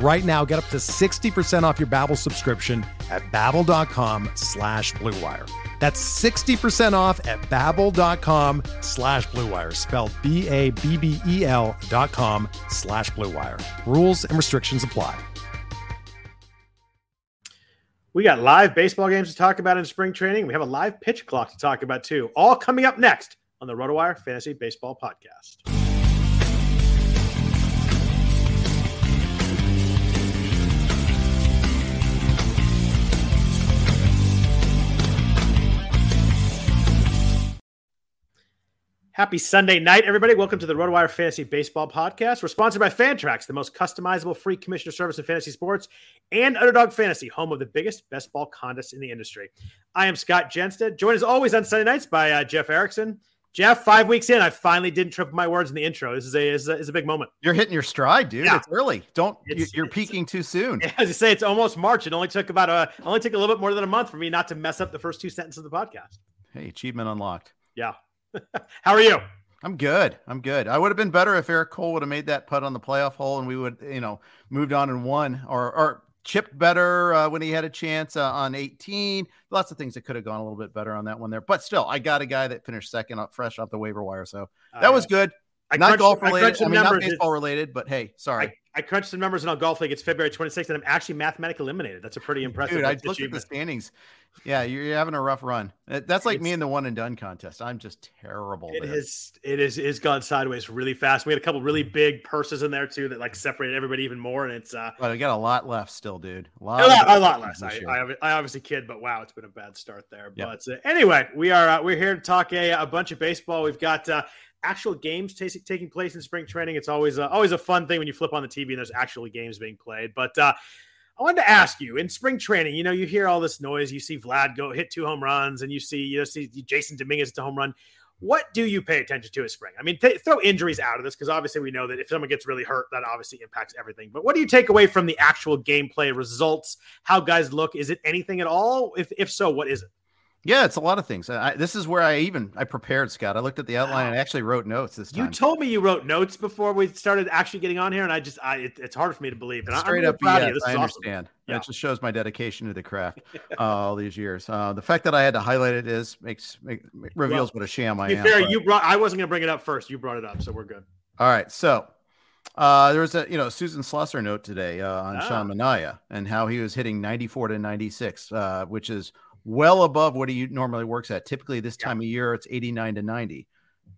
Right now, get up to 60% off your Babbel subscription at babbel.com slash bluewire. That's 60% off at babbel.com slash bluewire, spelled B-A-B-B-E-L dot com slash bluewire. Rules and restrictions apply. We got live baseball games to talk about in spring training. We have a live pitch clock to talk about too. All coming up next on the RotoWire Fantasy Baseball Podcast. Happy Sunday night, everybody. Welcome to the RotoWire Fantasy Baseball Podcast. We're sponsored by Fantrax, the most customizable free commissioner service in fantasy sports, and Underdog Fantasy, home of the biggest best ball contests in the industry. I am Scott Jenstad, joined as always on Sunday nights by uh, Jeff Erickson. Jeff, five weeks in, I finally didn't trip my words in the intro. This is a is a, is a big moment. You're hitting your stride, dude. Yeah. It's early. Don't It's- you're it's- peaking too soon. As you say, it's almost March. It only took about a only took a little bit more than a month for me not to mess up the first two sentences of the podcast. Hey, achievement unlocked. Yeah. How are you? I'm good. I'm good. I would have been better if Eric Cole would have made that putt on the playoff hole and we would, you know, moved on and won or or chipped better uh, when he had a chance uh, on 18. Lots of things that could have gone a little bit better on that one there. But still, I got a guy that finished second up fresh off the waiver wire. So that was good. I not golf related. I, some mean, not baseball related, but hey, sorry. I, crunched some numbers in our golf league. It's February 26th, and I'm actually mathematically eliminated. That's a pretty impressive Dude, I looked at the standings. Yeah, you're, you're having a rough run. That's like me It's- in the one and done contest. I'm just terrible. It there. is. It is. It's gone sideways really fast. We had a couple really big purses in there too that like separated everybody even more, and it's uh, But I got a lot left still, dude. A lot, a lot, a lot less. I. I, I obviously kid, but wow, it's been a bad start there. Yep. But uh, anyway, we are uh, we're here to talk a, a bunch of baseball. We've got uh, actual games ta- taking place in spring training. It's always uh, always a fun thing when you flip on the TV and there's actually games being played. But uh, I wanted to ask you in spring training, you know, you hear all this noise. You see Vlad go hit two home runs, and you see you know, see Jasson Dominguez a home run. What do you pay attention to in spring? I mean, th- throw injuries out of this because obviously we know that if someone gets really hurt, that obviously impacts everything. But what do you take away from the actual gameplay results? How guys look? Is it anything at all? If if so, what is it? Yeah, it's a lot of things. I, this is where I even I prepared Scott. I looked at the outline and I actually wrote notes this time. You told me you wrote notes before we started actually getting on here, and I just I it, it's hard for me to believe. And I'm Straight really up, proud you. I is awesome. understand. Yeah. That just shows my dedication to the craft uh, all these years. Uh, the fact that I had to highlight it is makes make, reveals what a sham I am. fair, but- you brought. I wasn't going to bring it up first. You brought it up, so we're good. All right, so uh, there was a you know Susan Slusser note today uh, on Ah. Sean Manaea and how he was hitting 94 to 96, uh, which is well above what he normally works at. Typically, this Yeah. time of year, it's 89 to 90.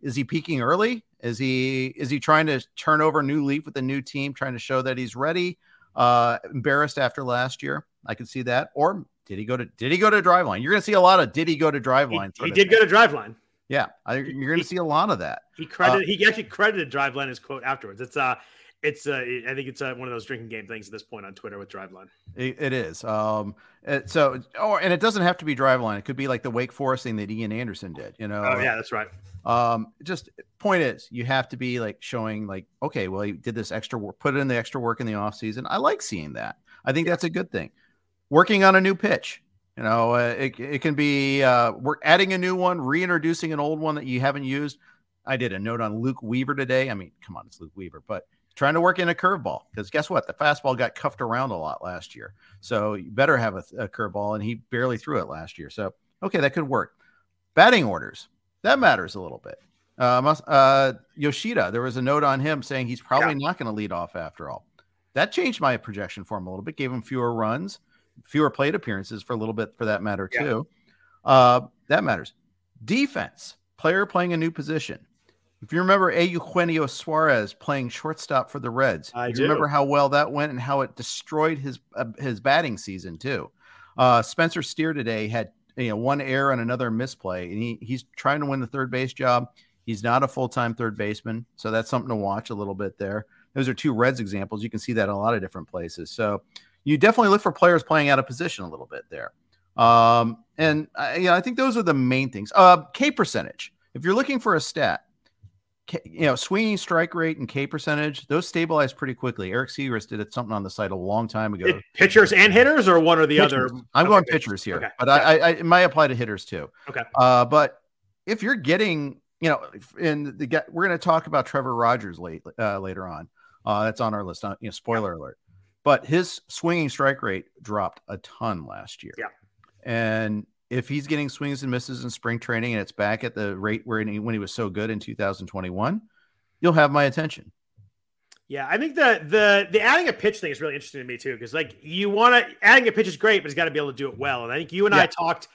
Is he peaking early? Is he is he trying to turn over a new leaf with a new team, trying to show that he's ready? Uh, embarrassed after last year, I could see that. Or did he go to did he go to driveline? You're going to see a lot of did he go to driveline? He, he did go to driveline. Yeah, I, you're going to see a lot of that. He credited. he actually credited driveline his quote afterwards. It's uh, it's uh, I think it's uh, one of those drinking game things at this point on Twitter with driveline. It, it is. Um, it- so, or and it doesn't have to be driveline. It could be like the Wake Forest thing that Ian Anderson did. You know. Oh yeah, that's right. Um, just point is, you have to be like showing like, okay, well, he did this extra work, put in the extra work in the off season. I like seeing that. I think that's a good thing. Working on a new pitch. You know, uh, it, it can be uh, we're adding a new one, reintroducing an old one that you haven't used. I did a note on Luke Weaver today. I mean, come on, it's Luke Weaver, but trying to work in a curveball because guess what? The fastball got cuffed around a lot last year. So you better have a, a curveball, and he barely threw it last year. So, okay, that could work. Batting orders, that matters a little bit. Uh, uh, Yoshida, there was a note on him saying he's probably not going to lead off after all. That changed my projection for him a little bit, gave him fewer runs, fewer plate appearances for a little bit for that matter, Yeah. too. Uh, that matters. Defense, player playing a new position. If you remember A. Eugenio Suarez playing shortstop for the Reds, I you do. remember how well that went and how it destroyed his uh, his batting season too. Uh, Spencer Steer today had you know one error and another misplay, and he he's trying to win the third base job. He's not a full time third baseman, so that's something to watch a little bit there. Those are two Reds examples. You can see that in a lot of different places. So you definitely look for players playing out of position a little bit there. Um, and I, you know, I think those are the main things. Uh, K percentage. If you're looking for a stat, you know, swinging strike rate and K percentage, those stabilize pretty quickly. Eric Segrist did it something on the site a long time ago. It- pitchers and hitters, or one or the Pitchers. other. I'm Okay, going pitchers here, Okay. but I, I, I it might apply to hitters too. Okay. Uh, but if you're getting, you know, and the we're going to talk about Trevor Rogers late uh, later on. Uh, that's on our list. Uh, you know, spoiler alert. But his swinging strike rate dropped a ton last year. Yeah. And if he's getting swings and misses in spring training and it's back at the rate where he, when he was so good in 2021, you'll have my attention. Yeah, I think the the the adding a pitch thing is really interesting to me too, because like you want to adding a pitch is great, but it's got to be able to do it well. And I think you and I talked.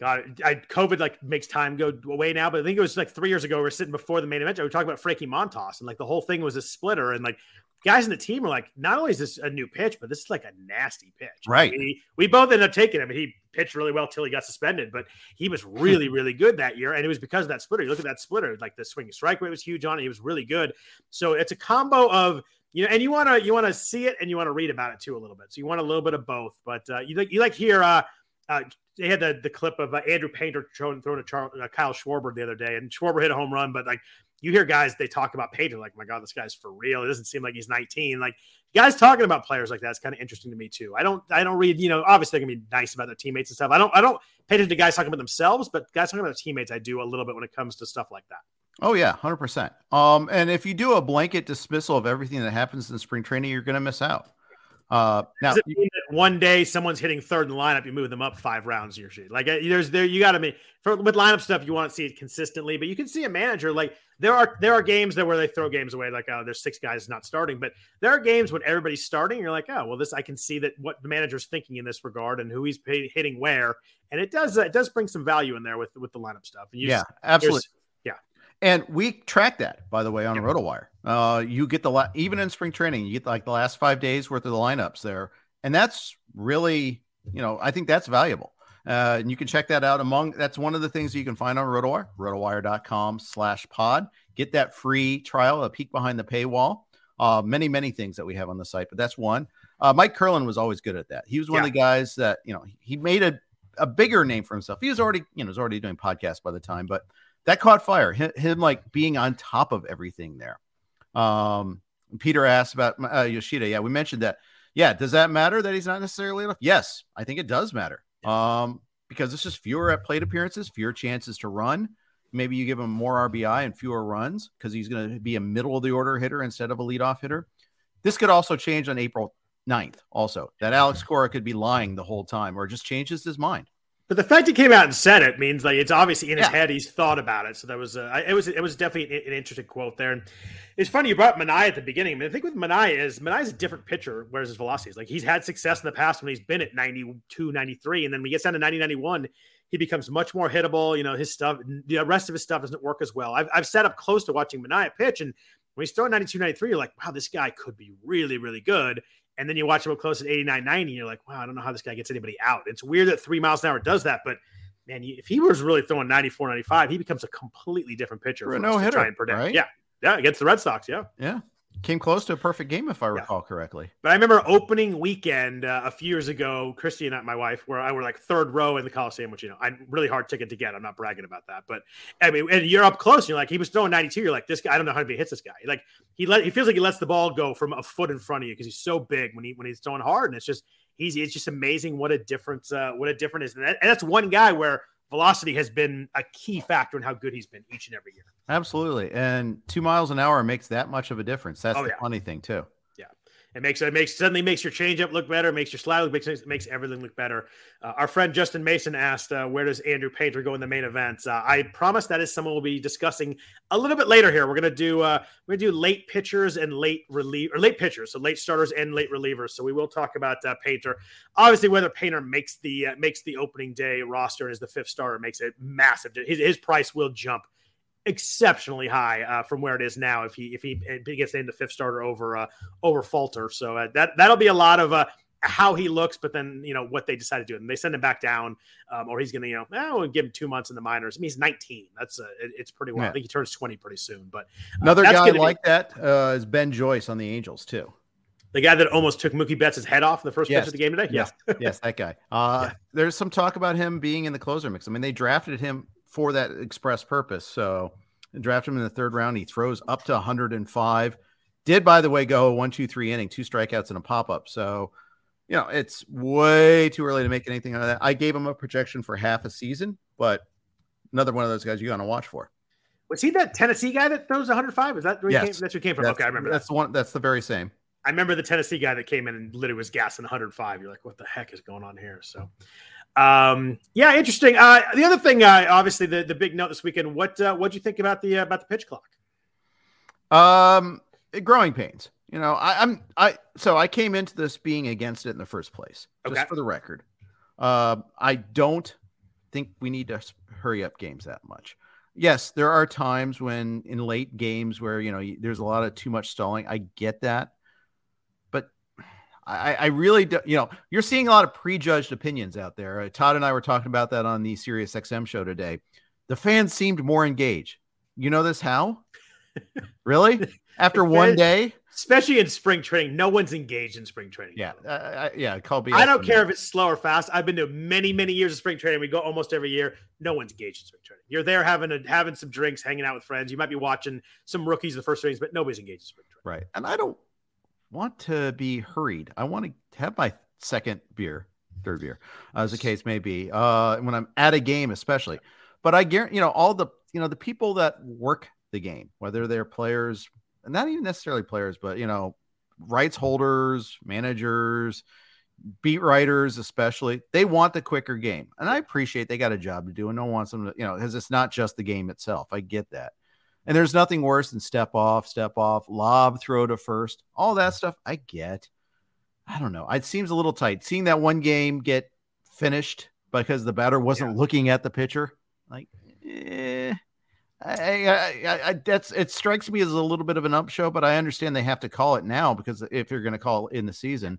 God, I, COVID like makes time go away now, but I think it was like three years ago. We were sitting before the main event. We were talking about Frankie Montas, and like the whole thing was a splitter, and like guys in the team are like, not only is this a new pitch, but this is like a nasty pitch. Right. We, we both ended up taking him, and he pitched really well till he got suspended, but he was really, really good that year, and it was because of that splitter. You look at that splitter, like the swing strike rate was huge on it. He was really good. So it's a combo of you know, and you want to you want to see it and you want to read about it too a little bit. So you want a little bit of both. But uh, you like you like here. uh, uh, they had the the clip of uh, Andrew Painter throwing throwing to Charles, uh, Kyle Schwarber the other day, and Schwarber hit a home run. But like you hear guys they talk about Painter like, my God, this guy's for real. It doesn't seem like he's 19. Like guys talking about players like that's kind of interesting to me too. I don't I don't read you know obviously they're gonna be nice about their teammates and stuff. I don't I don't pay attention to guys talking about themselves, but guys talking about their teammates I do a little bit when it comes to stuff like that. Oh yeah, hundred percent. Um, and if you do a blanket dismissal of everything that happens in spring training, you're to miss out. Uh, now, Does it mean that one day someone's hitting third in the lineup, you move them up five rounds in your sheet? Like uh, there's there you got to be for with lineup stuff, you want to see it consistently, but you can see a manager like there are there are games that where they throw games away, like oh, there's six guys not starting, but there are games when everybody's starting, you're like oh well, this I can see that what the manager's thinking in this regard and who he's hitting where, and it does uh, it does bring some value in there with with the lineup stuff. And you yeah, just- absolutely. Yeah. And we track that, by the way, on Yeah. RotoWire. Uh, you get the la- even in spring training, you get like the last five days worth of the lineups there, and that's really, you know, I think that's valuable. Uh, and you can check that out among that's one of the things you can find on RotoWire, rotowire.com slash pod. Get that free trial, a peek behind the paywall. Uh, many, many things that we have on the site, but that's one. Uh, Mike Curlin was always good at that. He was one of the guys that, you know, he made a, a bigger name for himself. He was already, you know, was already doing podcasts by the time, but that caught fire. Him, him like being on top of everything there. Um, Peter asked about uh, Yoshida. Yeah, we mentioned that. Yeah, does that matter that he's not necessarily enough? Yes, I think it does matter. Um, because it's just fewer at plate appearances, fewer chances to run. Maybe you give him more RBI and fewer runs because he's going to be a middle of the order hitter instead of a leadoff hitter. This could also change on April 9th. Also, that Alex Cora could be lying the whole time or just changes his mind. But the fact he came out and said it means like it's obviously in his Yeah. head. He's thought about it. So that was uh, it was it was definitely an, an interesting quote there. And it's funny you brought Manaea at the beginning. I mean, the thing with Manaea is Manaea's a different pitcher, whereas his velocity is like he's had success in the past when he's been at 92, 93. And then when he gets down to 90, 91, he becomes much more hittable. You know, his stuff, the rest of his stuff doesn't work as well. I've, I've sat up close to watching Manaea pitch. And when he's throwing 92, 93, you're like, wow, this guy could be really, really good. And then you watch him up close at 89, 90, you're like, wow, I don't know how this guy gets anybody out. It's weird that three miles an hour does that, but man, if he was really throwing 94, 95, he becomes a completely different pitcher. For for us to no-hitter, try and predict. right? Yeah. Yeah. Against the Red Sox. Yeah. Yeah. Came close to a perfect game, if I recall correctly. But I remember opening weekend uh, a few years ago, Christy and I, my wife, where I were like third row in the Coliseum, which, you know, I'm really hard ticket to get. I'm not bragging about that. But I mean, and you're up close. And you're like, he was throwing 92. You're like, this guy, I don't know how he hits this guy. Like, he let, he feels like he lets the ball go from a foot in front of you because he's so big when he, when he's throwing hard. And it's just, he's, it's just amazing what a difference, uh, what a difference is. And, that, and that's one guy where velocity has been a key factor in how good he's been each and every year. Absolutely. And two miles an hour makes that much of a difference. That's Oh, the yeah. funny thing, too. It makes it makes suddenly makes your changeup look better, makes your slide look makes makes everything look better. Uh, our friend Justin Mason asked, uh, "Where does Andrew Painter go in the main events?" Uh, I promise that is someone we'll be discussing a little bit later. Here, we're gonna do uh, we're gonna do late pitchers and late relief or late pitchers, so late starters and late relievers. So we will talk about uh, Painter. Obviously, whether Painter makes the uh, makes the opening day roster and is the fifth starter makes it massive. His, his price will jump exceptionally high uh, from where it is now. If he if he, if he gets named the fifth starter over uh, over Falter, so uh, that that'll be a lot of uh, how he looks, but then you know what they decide to do, and they send him back down, um, or he's going to you know eh, we'll give him two months in the minors. I mean, he's 19. That's uh, it, it's pretty well. Yeah. I think he turns 20 pretty soon. But uh, another guy like be- that uh, is Ben Joyce on the Angels too. The guy that almost took Mookie Betts' head off in the first yes. pitch of the game today. Yes, yes, that guy. Uh, yeah. There's some talk about him being in the closer mix. I mean, they drafted him for that express purpose. So draft him in the third round. He throws up to 105. Did, by the way, go one, two, three inning, two strikeouts and a pop up. So you know, it's way too early to make anything out of that. I gave him a projection for half a season, but another one of those guys you got to watch for. Was he that Tennessee guy that throws 105? Is that where yes. came, that's where he came from? That's, okay, I remember. That's that. the one. That's the very same. I remember the Tennessee guy that came in and literally was gassing 105. You're like, what the heck is going on here? So, um, yeah, interesting. Uh, the other thing, uh, obviously, the, the big note this weekend. What uh, what do you think about the uh, about the pitch clock? Um, growing pains. You know, I, am I so I came into this being against it in the first place. Just okay. for the record, uh, I don't think we need to hurry up games that much. Yes, there are times when in late games where you know there's a lot of too much stalling. I get that, I, I really do, you know you're seeing a lot of prejudged opinions out there. Uh, Todd and I were talking about that on the Sirius XM show today. The fans seemed more engaged. You know this how? really? After one day? especially in spring training. No one's engaged in spring training. Yeah, uh, yeah. Call I don't care if it's slow or fast. I've been to many, many years of spring training. We go almost every year. No one's engaged in spring training. You're there having a, having some drinks, hanging out with friends. You might be watching some rookies in the first innings, but nobody's engaged in spring training. Right, and I don't want to be hurried. I want to have my second beer, third beer, as the case may be. Uh, when I'm at a game, especially. But I guarantee, you know, all the you know the people that work the game, whether they're players, not even necessarily players, but you know, rights holders, managers, beat writers, especially, they want the quicker game. And I appreciate they got a job to do and no one wants them to, you know, because it's not just the game itself. I get that. And there's nothing worse than step off, step off, lob, throw to first, all that stuff. I get. I don't know. It seems a little tight. Seeing that one game get finished because the batter wasn't yeah. looking at the pitcher, like, eh, I, I, I, that's it strikes me as a little bit of an up show, but I understand they have to call it now because if you're going to call it in the season,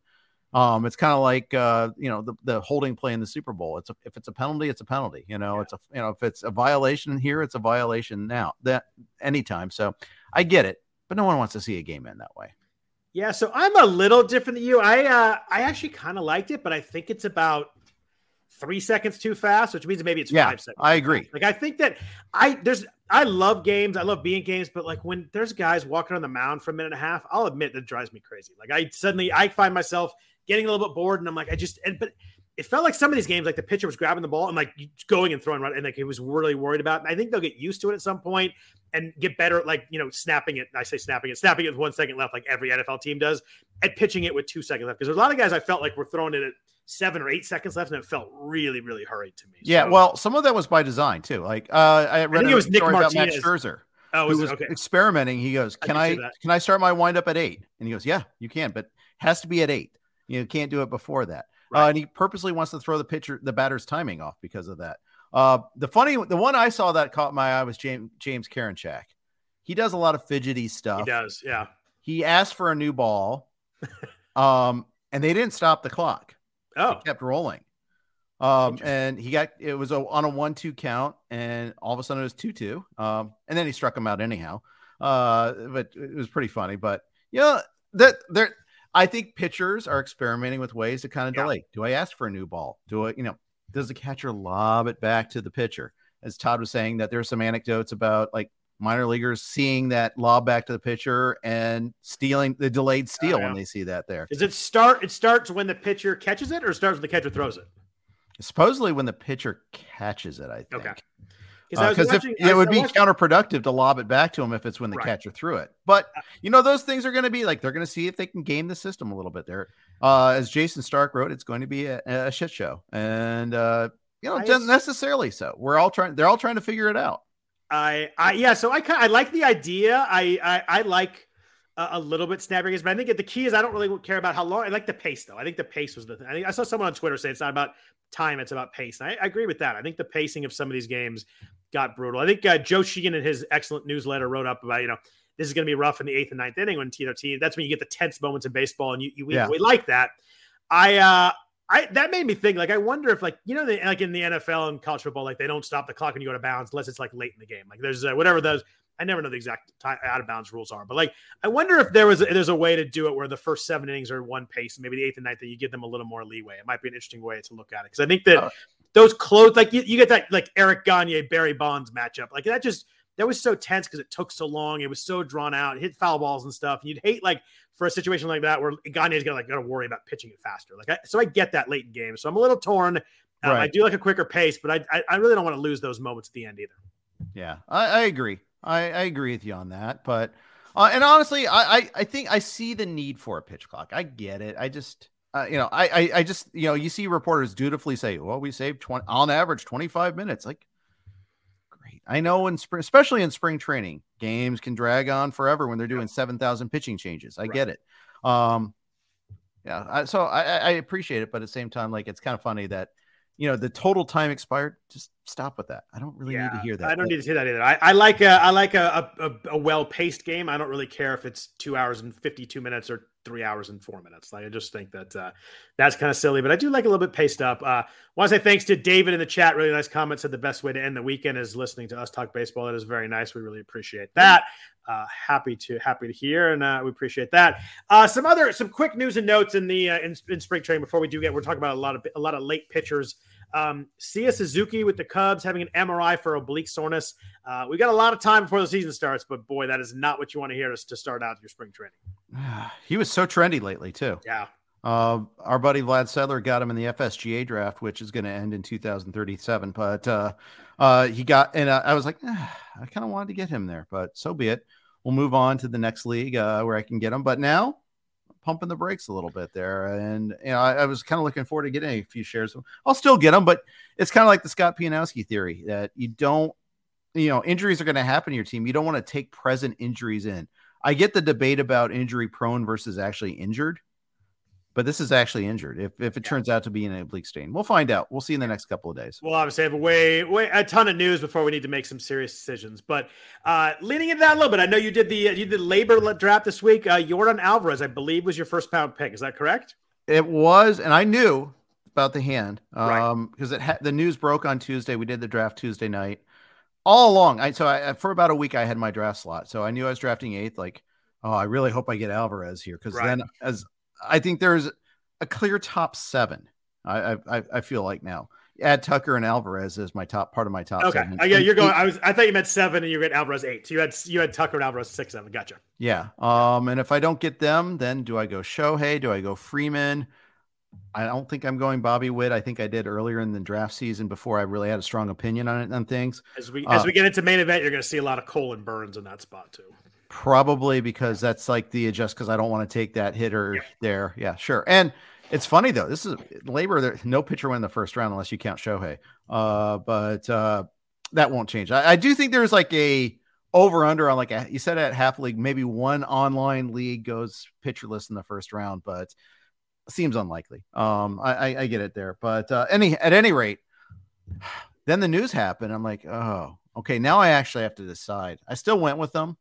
um, it's kind of like uh, you know the, the holding play in the Super Bowl. It's a, if it's a penalty, it's a penalty. You know, yeah. it's a you know if it's a violation here, it's a violation now. That anytime. So I get it, but no one wants to see a game end that way. Yeah, so I'm a little different than you. I uh, I actually kind of liked it, but I think it's about three seconds too fast, which means maybe it's yeah, five seconds. I agree. Like I think that I there's I love games, I love being games, but like when there's guys walking on the mound for a minute and a half, I'll admit that drives me crazy. Like I suddenly I find myself getting a little bit bored, and I'm like, I just and but it felt like some of these games, like the pitcher was grabbing the ball and like going and throwing right, and like he was really worried about. And I think they'll get used to it at some point and get better at like you know snapping it. I say snapping it, snapping it with one second left, like every NFL team does, at pitching it with two seconds left. Because there's a lot of guys I felt like were throwing it at seven or eight seconds left, and it felt really, really hurried to me. Yeah, so, well, some of that was by design too. Like uh, I read I it was Nick Martinez. about Max Scherzer. Oh, who was okay. experimenting. He goes, "Can I, I can I start my windup at eight? And he goes, "Yeah, you can, but has to be at eight. You can't do it before that." Uh, right. Uh, and he purposely wants to throw the pitcher, the batter's timing off because of that. Uh, the funny, the one I saw that caught my eye was James James Karinchak. He does a lot of fidgety stuff. He does, yeah. He asked for a new ball, um, and they didn't stop the clock. Oh, it kept rolling. Um, and he got it was a, on a one-two count, and all of a sudden it was two-two. Um, and then he struck him out anyhow. Uh, but it was pretty funny. But you know that there, I think pitchers are experimenting with ways to kind of yeah. delay. Do I ask for a new ball? Do I, you know, does the catcher lob it back to the pitcher? As Todd was saying, that there's some anecdotes about like minor leaguers seeing that lob back to the pitcher and stealing the delayed oh, steal oh, yeah. when they see that there. Does it start? It starts when the pitcher catches it, or starts when the catcher throws it? Supposedly when the pitcher catches it, I think. Okay. Because uh, it would be watching... counterproductive to lob it back to him if it's when the right. catcher threw it. But uh, you know, those things are going to be like they're going to see if they can game the system a little bit there. Uh, as Jayson Stark wrote, it's going to be a, a shit show, and uh, you know, doesn't necessarily so. We're all trying; they're all trying to figure it out. I, I, yeah. So I, I like the idea. I, I, I like a, a little bit snappier games. But I think the key is I don't really care about how long. I like the pace though. I think the pace was the thing. I think I saw someone on Twitter say it's not about time; it's about pace. And I, I agree with that. I think the pacing of some of these games got brutal. I think uh, Joe Sheehan in his excellent newsletter wrote up about you know this is going to be rough in the eighth and ninth inning when you know team. That's when you get the tense moments in baseball, and you, you we, yeah. we like that. I uh I that made me think like I wonder if like you know they, like in the NFL and college football like they don't stop the clock when you go to bounds unless it's like late in the game like there's uh, whatever those I never know the exact time, out of bounds rules are but like I wonder if there was a, there's a way to do it where the first seven innings are one pace and maybe the eighth and ninth that you give them a little more leeway it might be an interesting way to look at it because I think that uh, those close like you, you get that like Eric Gagne Barry Bonds matchup like that just that was so tense because it took so long. It was so drawn out. It hit foul balls and stuff. And you'd hate like for a situation like that where Gagne's got like got to worry about pitching it faster. Like I, so, I get that late in game. So I'm a little torn. Um, right. I do like a quicker pace, but I, I, I really don't want to lose those moments at the end either. Yeah, I, I agree. I, I agree with you on that. But uh, and honestly, I, I I think I see the need for a pitch clock. I get it. I just. Uh, you know, I, I, I just, you know, you see reporters dutifully say, "Well, we saved twenty on average twenty five minutes." Like, great. I know in spring, especially in spring training, games can drag on forever when they're doing 7,000 pitching changes. I right. get it. Um, yeah. I, so I, I appreciate it. But at the same time, like, it's kind of funny that, you know, the total time expired. Just stop with that. I don't really yeah, need to hear that. I don't need to hear that either. I, I like a, I like a, a, a well paced game. I don't really care if it's two hours and 52 minutes or three hours and four minutes. Like I just think that uh, that's kind of silly, but I do like a little bit paced up. Uh, want to say thanks to David in the chat. Really nice comment. Said the best way to end the weekend is listening to us talk baseball. That is very nice. We really appreciate that. Uh, happy to happy to hear, and uh, we appreciate that. Uh, some other some quick news and notes in the uh, in, in spring training before we do get. We're talking about a lot of a lot of late pitchers. Um, Seiya Suzuki with the Cubs having an MRI for oblique soreness. Uh, we got a lot of time before the season starts, but boy, that is not what you want to hear us to start out your spring training. he was so trendy lately, too. Yeah. Uh, our buddy Vlad Sedler got him in the FSGA draft, which is going to end in 2037. But uh, uh, he got, and I was like, ah, I kind of wanted to get him there, but so be it. We'll move on to the next league uh, where I can get him. But now, pumping the brakes a little bit there. And you know, I, I was kind of looking forward to getting a few shares. I'll still get them, but it's kind of like the Scott Pianowski theory that you don't, you know, injuries are going to happen to your team. You don't want to take present injuries in. I get the debate about injury prone versus actually injured but this is actually injured. If, if it yeah. turns out to be an oblique stain, we'll find out. We'll see in the next couple of days. We'll obviously have a way, way a ton of news before we need to make some serious decisions. But uh, leaning into that a little bit, I know you did the you did LABR draft this week. Uh, Yordan Alvarez, I believe, was your first pound pick. Is that correct? It was, and I knew about the hand um because right. it had the news broke on Tuesday. We did the draft Tuesday night. All along, I so I for about a week I had my draft slot, so I knew I was drafting eighth. Like, oh, I really hope I get Alvarez here because right. then as I think there's a clear top seven. I I, I feel like now. Add Tucker and Alvarez as my top part of my top. Okay, seven. Yeah, you're going. I was. I thought you meant seven, and you get Alvarez eight. So you had you had Tucker and Alvarez six, seven. Gotcha. Yeah. Um. And if I don't get them, then do I go Shohei? Do I go Freeman? I don't think I'm going Bobby Witt. I think I did earlier in the draft season before I really had a strong opinion on it on things. As we as uh, we get into main event, you're going to see a lot of Cole and Burnes in that spot too. Probably because that's like the adjust because I don't want to take that hitter yeah. there. Yeah, sure. And it's funny though. This is LABR. There, no pitcher win the first round unless you count Shohei. Uh, but uh, that won't change. I, I, do think there's like a over under on like a, you said at half league, maybe one online league goes pitcherless in the first round, but seems unlikely. Um, I, I, I get it there, but uh, any at any rate, then the news happened. I'm like, oh, okay. Now I actually have to decide. I still went with them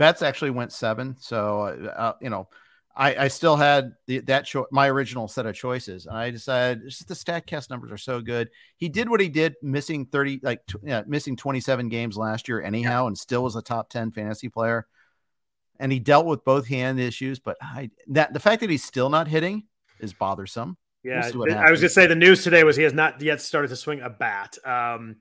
Betts actually went seven. So, uh, uh, you know, I, I still had the, that cho- my original set of choices, and I decided just the Statcast numbers are so good. He did what he did, missing thirty, like t- yeah, missing twenty seven games last year, anyhow, yeah. and still was a top ten fantasy player. And he dealt with both hand issues, but I that the fact that he's still not hitting is bothersome. Yeah, we'll I was gonna say the news today was he has not yet started to swing a bat. Um,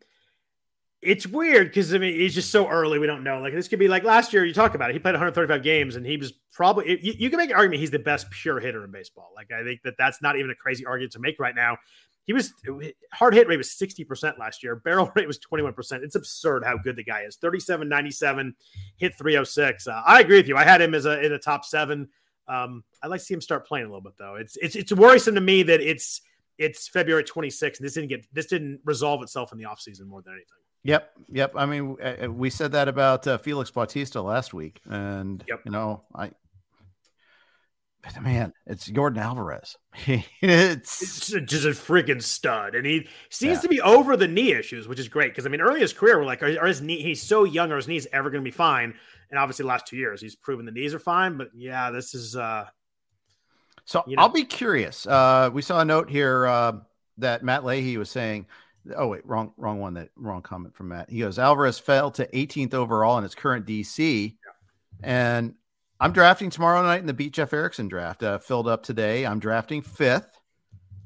it's weird because I mean he's just so early. We don't know. Like this could be like last year. You talk about it. He played 135 games and he was probably. You, you, can make an argument he's the best pure hitter in baseball. Like I think that that's not even a crazy argument to make right now. He was hard hit rate was 60 percent last year. Barrel rate was 21 percent. It's absurd how good the guy is. 37, 97, hit 306. Uh, I agree with you. I had him as a in a top seven. Um, I'd like to see him start playing a little bit though. It's it's it's worrisome to me that it's it's February 26th. And this didn't get this didn't resolve itself in the offseason more than anything. Yep, yep. I mean, we said that about uh, Felix Bautista last week, and yep. you know, I but man, it's Yordan Alvarez. it's, it's just a freaking stud, and he seems yeah. to be over the knee issues, which is great because I mean, early in his career, we're like, are, are his knee? He's so young, are his knees ever going to be fine? And obviously, the last two years, he's proven the knees are fine. But yeah, this is. uh So you know. I'll be curious. Uh We saw a note here uh, that Matt Leahy was saying. Oh wait, wrong, wrong one. That wrong comment from Matt. He goes, Alvarez fell to 18th overall in his current DC, yeah. and I'm drafting tomorrow night in the Beat Jeff Erickson draft. Uh, filled up today. I'm drafting fifth.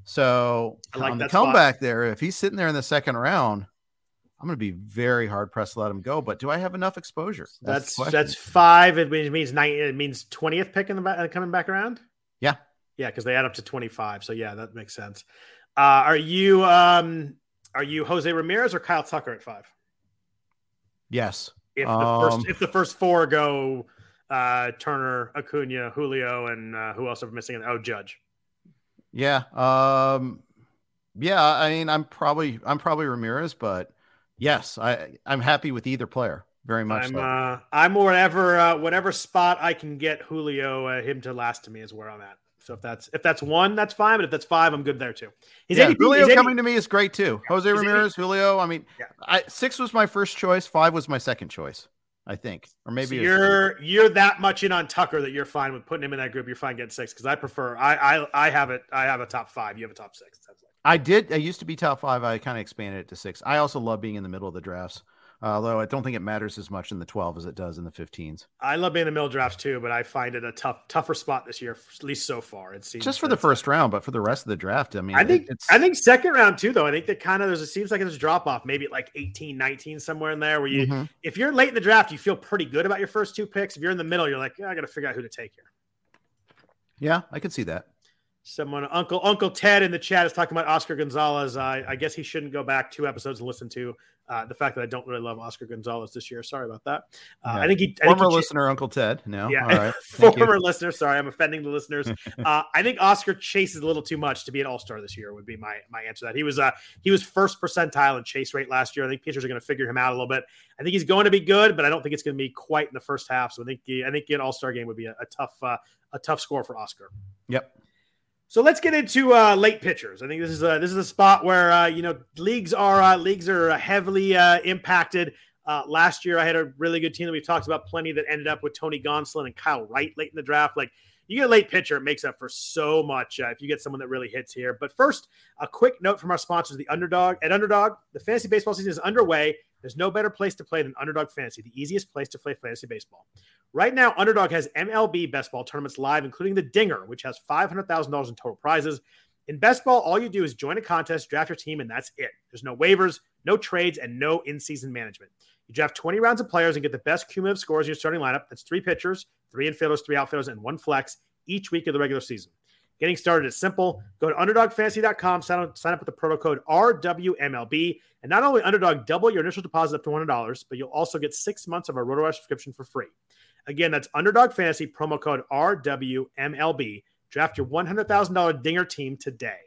So like on the comeback spot. there, if he's sitting there in the second round, I'm going to be very hard pressed to let him go. But do I have enough exposure? That's that's, that's five. It means nine. It means twentieth pick in the back, coming back around. Yeah, yeah, because they add up to twenty five. So yeah, that makes sense. Uh, are you um are you Jose Ramirez or Kyle Tucker at five? Yes. If the um, first if the first four go uh, Turner, Acuna, Julio, and uh, who else are missing? Oh, Judge. Yeah. Um, yeah. I mean, I'm probably I'm probably Ramirez, but yes, I I'm happy with either player very much. I'm so. uh, I'm whatever uh, whatever spot I can get Julio uh, him to last to me is where I'm at. So if that's if that's one, that's fine. But if that's five, I'm good there too. He's yeah, Julio he's coming to me is great too. Jose Ramirez, Julio. I mean, yeah. I, six was my first choice. Five was my second choice. I think, or maybe so you're you're that much in on Tucker that you're fine with putting him in that group. You're fine getting six because I prefer I, I I have it. I have a top five. You have a top six. Like. I did. I used to be top five. I kind of expanded it to six. I also love being in the middle of the drafts although I don't think it matters as much in the 12 as it does in the 15s. I love being in the middle drafts too, but I find it a tough, tougher spot this year, at least so far. It seems just for the first round, but for the rest of the draft, I mean, I think. I think second round too, though. I think that kind of there's it seems like there's a drop off, maybe like 18, 19 somewhere in there, where you mm-hmm. if you're late in the draft, you feel pretty good about your first two picks. If you're in the middle, you're like, I got to figure out who to take here. Yeah, I can see that. Someone, Uncle Uncle Ted in the chat is talking about Oscar Gonzalez. I, I guess he shouldn't go back two episodes and listen to uh, the fact that I don't really love Oscar Gonzalez this year. Sorry about that. Uh, yeah. I think he I former think he, listener Uncle Ted. No, yeah, all right. former listener. Sorry, I'm offending the listeners. uh, I think Oscar chases a little too much to be an All Star this year. Would be my my answer. To that he was uh he was first percentile in chase rate last year. I think pitchers are going to figure him out a little bit. I think he's going to be good, but I don't think it's going to be quite in the first half. So I think I think an All Star game would be a, a tough uh, a tough score for Oscar. Yep. So let's get into uh, late pitchers. I think this is a this is a spot where uh, you know leagues are uh, leagues are heavily uh, impacted. Uh, last year, I had a really good team that we've talked about plenty that ended up with Tony Gonsolin and Kyle Wright late in the draft. Like you get a late pitcher, it makes up for so much uh, if you get someone that really hits here. But first, a quick note from our sponsors, the Underdog. At Underdog, the fantasy baseball season is underway. There's no better place to play than Underdog Fantasy, the easiest place to play fantasy baseball. Right now, Underdog has MLB best ball tournaments live, including the Dinger, which has $500,000 in total prizes. In best ball, all you do is join a contest, draft your team, and that's it. There's no waivers, no trades, and no in season management. You draft 20 rounds of players and get the best cumulative scores in your starting lineup. That's three pitchers, three infielders, three outfielders, and one flex each week of the regular season. Getting started is simple. Go to underdogfantasy.com, sign up, sign up with the promo code RWMLB, and not only Underdog double your initial deposit up to $100, but you'll also get six months of our RotoWire subscription for free. Again, that's Underdog Fantasy, promo code RWMLB. Draft your $100,000 dinger team today.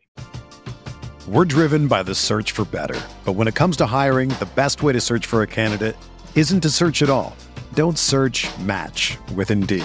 We're driven by the search for better. But when it comes to hiring, the best way to search for a candidate isn't to search at all. Don't search match with Indeed.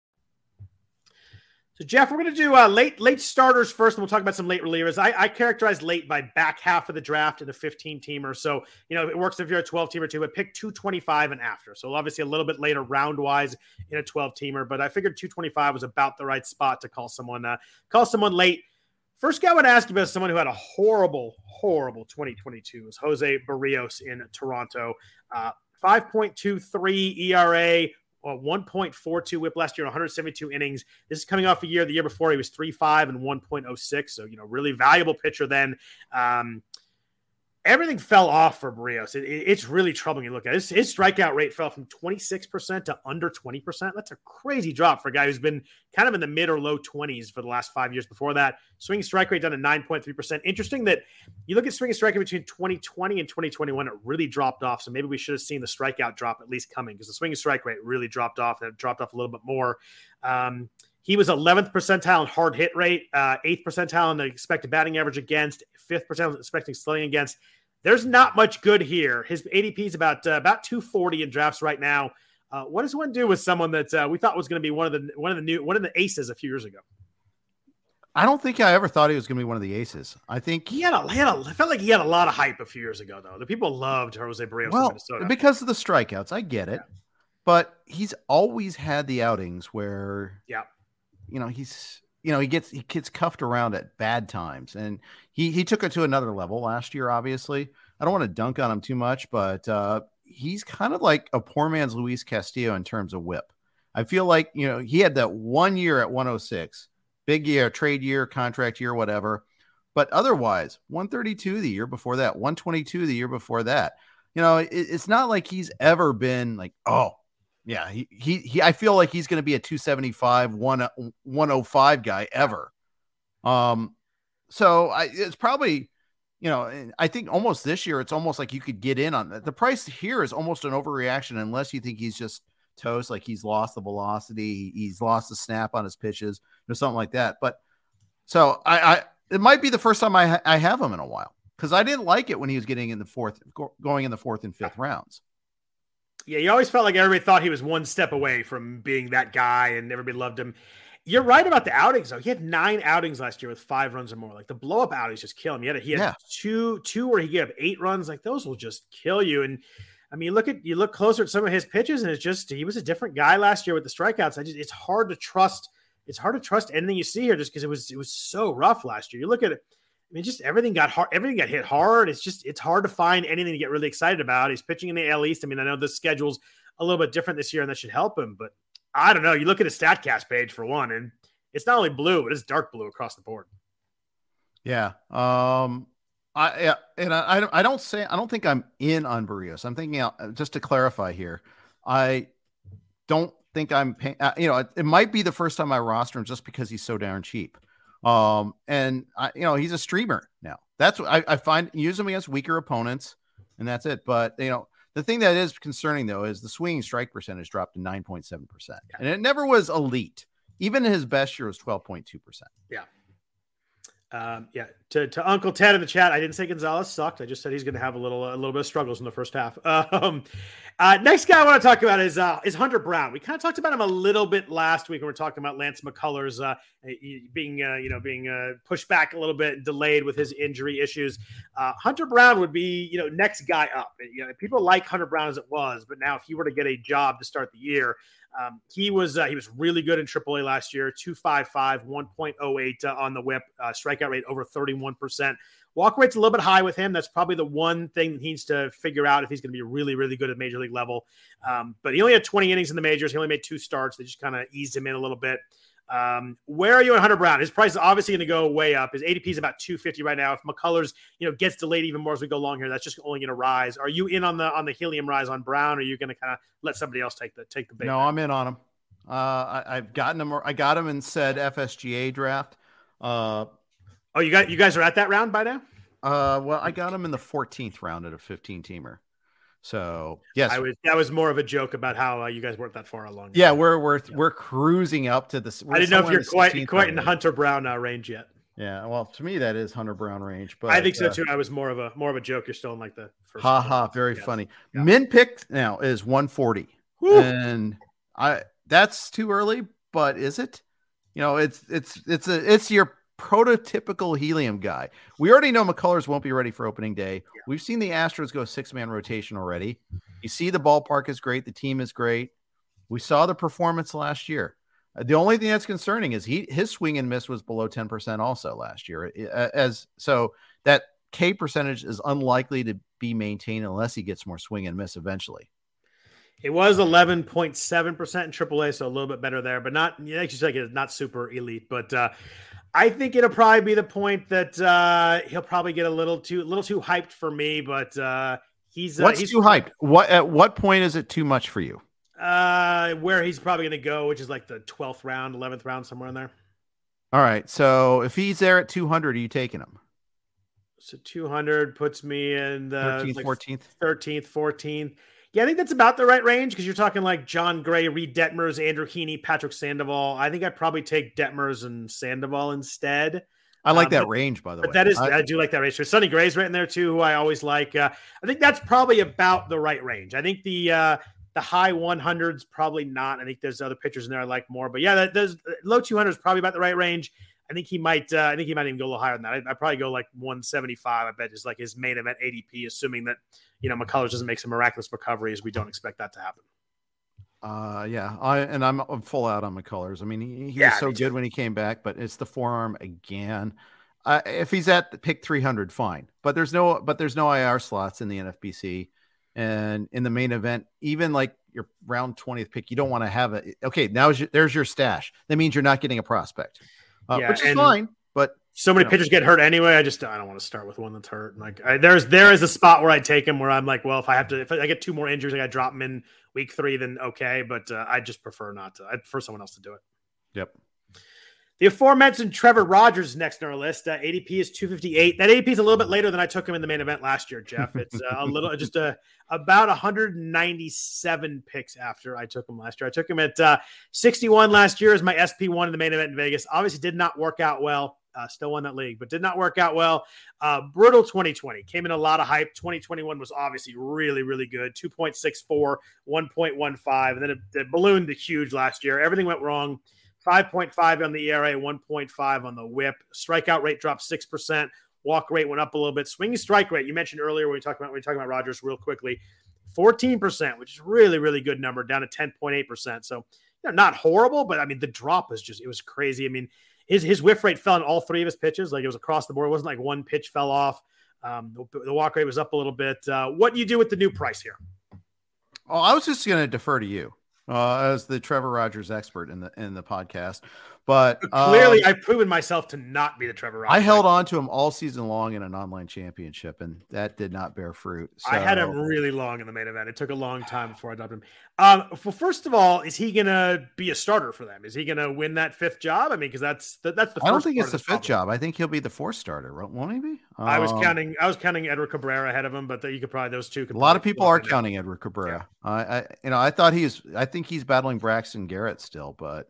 So Jeff, we're going to do uh, late late starters first, and we'll talk about some late relievers. I, I characterize late by back half of the draft in a 15 teamer. So you know it works if you're a 12 teamer too, but pick 225 and after. So obviously a little bit later round wise in a 12 teamer, but I figured 225 was about the right spot to call someone uh, call someone late. First guy I would ask about is someone who had a horrible, horrible 2022 is Jose Berrios in Toronto. Uh, 5.23 ERA, uh, 1.42 whip last year 172 innings. This is coming off a year, the year before he was 3.5 and 1.06. So, you know, really valuable pitcher then. Um, everything fell off for Berrios. It, it, it's really troubling to look at. His, his, strikeout rate fell from 26% to under 20%. That's a crazy drop for a guy who's been kind of in the mid or low 20s for the last five years before that. Swing strike rate down to 9.3%. Interesting that you look at swing strike rate between 2020 and 2021, it really dropped off. So maybe we should have seen the strikeout drop at least coming because the swing strike rate really dropped off and it dropped off a little bit more. Um, he was 11th percentile in hard hit rate, uh, 8th percentile in the expected batting average against, 5th percentile expecting slugging against. There's not much good here. His ADP is about uh, about 240 in drafts right now. Uh, what does one do with someone that uh, we thought was going to be one of the one of the new one of the aces a few years ago? I don't think I ever thought he was going to be one of the aces. I think he had a, he had a I felt like he had a lot of hype a few years ago though. The people loved Jose Berrios well, because of the strikeouts. I get it, yeah. but he's always had the outings where yeah you know, he's you know, he gets he gets cuffed around at bad times, and he he took it to another level last year. Obviously, I don't want to dunk on him too much, but uh, he's kind of like a poor man's Luis Castillo in terms of WHIP. I feel like you know he had that one year at 106, big year, trade year, contract year, whatever. But otherwise, 132 the year before that, 122 the year before that. You know, it, it's not like he's ever been like, oh, yeah, he, he, he I feel like he's going to be a 275, 105 guy ever. Um, so I, it's probably, you know, I think almost this year, it's almost like you could get in on that. The price here is almost an overreaction unless you think he's just toast, like he's lost the velocity, he's lost the snap on his pitches, or something like that. But so I, I it might be the first time I, I have him in a while because I didn't like it when he was getting in the fourth, going in the fourth and fifth rounds. Yeah, you always felt like everybody thought he was one step away from being that guy, and everybody loved him. You're right about the outings, though. He had nine outings last year with five runs or more. Like the blow up outings just kill him. He had, he had yeah. two, two where he gave up eight runs. Like those will just kill you. And I mean, you look at you look closer at some of his pitches, and it's just he was a different guy last year with the strikeouts. I just it's hard to trust. It's hard to trust anything you see here just because it was it was so rough last year. You look at it I mean, just everything got hard. Everything got hit hard. It's just it's hard to find anything to get really excited about. He's pitching in the AL East. I mean, I know the schedule's a little bit different this year, and that should help him. But I don't know. You look at his Statcast page for one, and it's not only blue, but it's dark blue across the board. Yeah. Um. I and I I don't, say I don't think I'm in on Berrios. I'm thinking uh, just to clarify here. I don't think I'm paying. Uh, you know, it, it might be the first time I roster him just because he's so darn cheap. Um, and I, you know, he's a streamer now. That's what I, I find use him against weaker opponents, and that's it. But you know, the thing that is concerning though is the swinging strike percentage dropped to 9.7%. And it never was elite. Even his best year was 12.2%. Yeah. Um, yeah, to, to Uncle Ted in the chat. I didn't say Gonzalez sucked. I just said he's going to have a little a little bit of struggles in the first half. Um, uh, next guy I want to talk about is uh, is Hunter Brown. We kind of talked about him a little bit last week when we are talking about Lance McCullers uh, being uh, you know being uh, pushed back a little bit delayed with his injury issues. Uh, Hunter Brown would be you know next guy up. You know, people like Hunter Brown as it was, but now if he were to get a job to start the year, um, he was uh, he was really good in AAA last year, 255, 1.08 uh, on the whip, uh, strikeout rate over 31%. Walk rate's a little bit high with him. That's probably the one thing that he needs to figure out if he's going to be really, really good at major league level. Um, but he only had 20 innings in the majors. He only made two starts. They just kind of eased him in a little bit. Um, where are you on Hunter Brown? His price is obviously going to go way up. His ADP is about 250 right now. If McCullers, you know, gets delayed even more as we go along here, that's just only going to rise. Are you in on the on the helium rise on Brown? Or are you going to kind of let somebody else take the take the bait? No, I'm in on him. Uh, I, have gotten him. I got him and said FSGA draft. Uh, oh, you got you guys are at that round by now. Uh, well, I got him in the 14th round at a 15 teamer. So yes, I was that was more of a joke about how uh, you guys weren't that far along. Yeah, we're we're yeah. we're cruising up to this. I didn't know if you're quite quite in the Hunter Brown uh, range yet. Yeah, well, to me that is Hunter Brown range, but I think so uh, too. I was more of a more of a joke. You're still in like the first. Ha ha! Very funny. Yeah. Min pick now is 140, Woo. and I that's too early, but is it? You know, it's it's it's a it's your prototypical helium guy. We already know McCullers won't be ready for opening day. Yeah. We've seen the Astros go six man rotation already. You see, the ballpark is great. The team is great. We saw the performance last year. Uh, the only thing that's concerning is he his swing and miss was below 10% also last year. As so that K percentage is unlikely to be maintained unless he gets more swing and miss eventually. It was 11.7% in AAA, so a little bit better there, but not, like you said, it's not super elite. But uh, I think it'll probably be the point that uh, he'll probably get a little too, little too hyped for me. But uh, he's uh, what's he's, too hyped? What at what point is it too much for you? Uh, where he's probably going to go, which is like the 12th round, 11th round, somewhere in there. All right. So if he's there at 200, are you taking him? So 200 puts me in the 13th, like 14th, 13th, 14th. Yeah, I think that's about the right range because you're talking like Jon Gray, Reid Detmers, Andrew Heaney, Patrick Sandoval. I think I'd probably take Detmers and Sandoval instead. I like um, that but, range, by the way. That is, I, I, do like that range. So Sonny Gray's right in there too, who I always like. Uh, I think that's probably about the right range. I think the uh, the high 100s probably not. I think there's other pitchers in there I like more, but yeah, that, there's low 200s probably about the right range. I think he might. Uh, I think he might even go a little higher than that. I'd, I'd, probably go like 175. I bet is like his main event ADP, assuming that you know McCullers doesn't make some miraculous recoveries. We don't expect that to happen. Uh, yeah, I and I'm, I'm full out on McCullers. I mean, he, he yeah, was so good when he came back, but it's the forearm again. Uh, if he's at pick 300, fine. But there's no, but there's no IR slots in the NFBC, and in the main event, even like your round 20th pick, you don't want to have it. Okay, now your, there's your stash. That means you're not getting a prospect uh, yeah, which is fine. But so many you know. pitchers get hurt anyway. I just I don't want to start with one that's hurt. Like I, there's there is a spot where I take him where I'm like, well, if I have to, if I get two more injuries, I got to drop him in week three, then okay. But uh, I just prefer not to. I prefer someone else to do it. Yep. The aforementioned Trevor Rogers next on our list. Uh, ADP is 258. That ADP is a little bit later than I took him in the main event last year, Jeff. It's uh, a little, just a, about 197 picks after I took him last year. I took him at uh, 61 last year as my SP1 in the main event in Vegas. Obviously, did not work out well. Uh, still won that league, but did not work out well. Uh, brutal 2020 came in a lot of hype. 2021 was obviously really, really good 2.64, 1.15, and then it, it ballooned to huge last year. Everything went wrong. 5.5 on the ERA, 1.5 on the whip. Strikeout rate dropped 6%. Walk rate went up a little bit. Swinging strike rate, you mentioned earlier when we talked about we talking about Rogers real quickly, 14%, which is really, really good number, down to 10.8%. So, you know, not horrible, but I mean, the drop was just, it was crazy. I mean, his, his whiff rate fell on all three of his pitches. Like it was across the board. It wasn't like one pitch fell off. Um, the, the, walk rate was up a little bit. Uh, what do you do with the new price here? Oh, I was just going to defer to you uh, as the Trevor Rogers expert in the in the podcast. But clearly, um, I've proven myself to not be the Trevor. I held on to him all season long in an online championship, and that did not bear fruit. So. I had him really long in the main event. It took a long time before I dropped him. Um, well, first of all, is he gonna be a starter for them? Is he gonna win that fifth job? I mean, because that's the, that's the. I don't think it's the fifth problem. job. I think he'll be the fourth starter, won't he be? I was um, counting. I was counting Edward Cabrera ahead of him, but you could probably those two. a lot of people are counting Edward Cabrera. Yeah. I, I, you know, I thought he's. I think he's battling Braxton Garrett still, but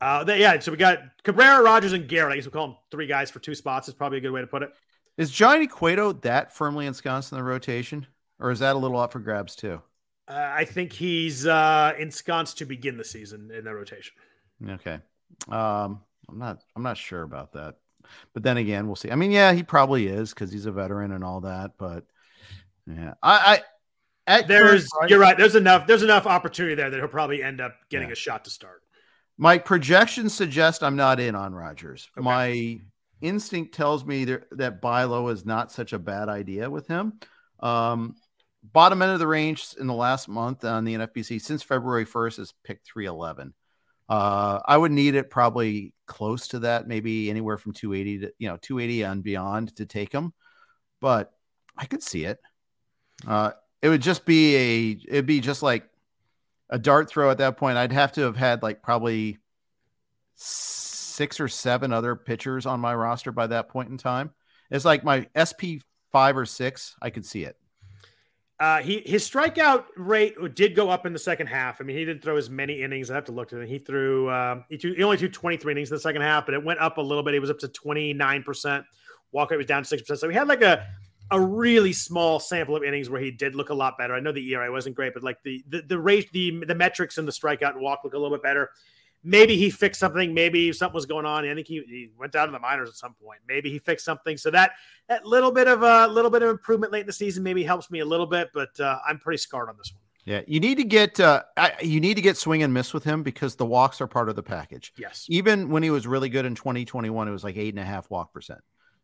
Uh, they, yeah, so we got Cabrera, Rogers, and Garrett. I guess we call them three guys for two spots. Is probably a good way to put it. Is Johnny Cueto that firmly ensconced in the rotation, or is that a little up for grabs too? Uh, I think he's uh, ensconced to begin the season in the rotation. Okay, um, I'm not. I'm not sure about that, but then again, we'll see. I mean, yeah, he probably is because he's a veteran and all that. But yeah, I, I there's you're right. There's enough. There's enough opportunity there that he'll probably end up getting yeah. a shot to start. My projections suggest I'm not in on Rogers. Okay. My instinct tells me that, that Bilo is not such a bad idea with him. Um, bottom end of the range in the last month on the NFBC since February 1st is pick 311. Uh, I would need it probably close to that, maybe anywhere from 280 to you know 280 and beyond to take him, but I could see it. Uh, it would just be a it'd be just like a dart throw at that point. I'd have to have had like probably six or seven other pitchers on my roster by that point in time. It's like my SP five or six. I could see it. Uh, he his strikeout rate did go up in the second half. I mean, he didn't throw as many innings. I have to look at it. He threw um, he, threw, he only threw 23 innings in the second half, but it went up a little bit. He was up to 29 percent. Walk rate was down six percent. So he had like a a really small sample of innings where he did look a lot better. I know the ERA wasn't great, but like the the the rate, the the metrics and the strikeout and walk look a little bit better. Maybe he fixed something. Maybe something was going on. I think he, he went down to the minors at some point. Maybe he fixed something. So that that little bit of a little bit of improvement late in the season maybe helps me a little bit. But uh, I'm pretty scarred on this one. Yeah, you need to get uh, you need to get swing and miss with him because the walks are part of the package. Yes. Even when he was really good in 2021, it was like eight and a half walk percent.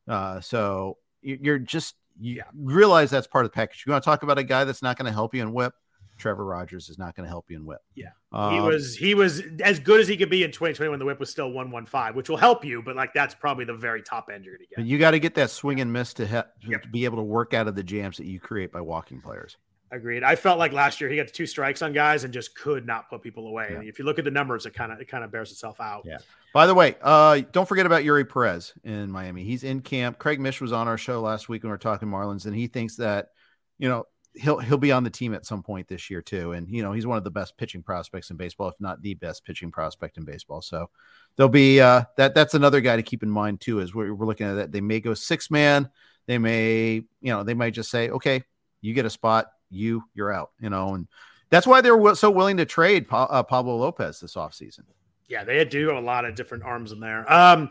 Uh, so you're just you yeah. realize that's part of the package. You want to talk about a guy that's not going to help you in whip? Trevor Rogers is not going to help you in whip. Yeah. Um, he was he was as good as he could be in 2020 when the whip was still 115, which will help you, but like that's probably the very top end you're going to get. You got to get that swing and miss to, he- yep. to be able to work out of the jams that you create by walking players. Agreed. I felt like last year he got two strikes on guys and just could not put people away. Yeah. if you look at the numbers, it kind of it kind of bears itself out. Yeah. By the way, uh, don't forget about Eury Perez in Miami. He's in camp. Craig Mish was on our show last week when we were talking Marlins, and he thinks that you know he'll he'll be on the team at some point this year too. And you know he's one of the best pitching prospects in baseball, if not the best pitching prospect in baseball. So there'll be uh, that. That's another guy to keep in mind too. As we're, we're looking at that, they may go six man. They may you know they might just say, okay, you get a spot you you're out you know and that's why they're so willing to trade pa- uh, Pablo Lopez this offseason. Yeah, they do have a lot of different arms in there. Um,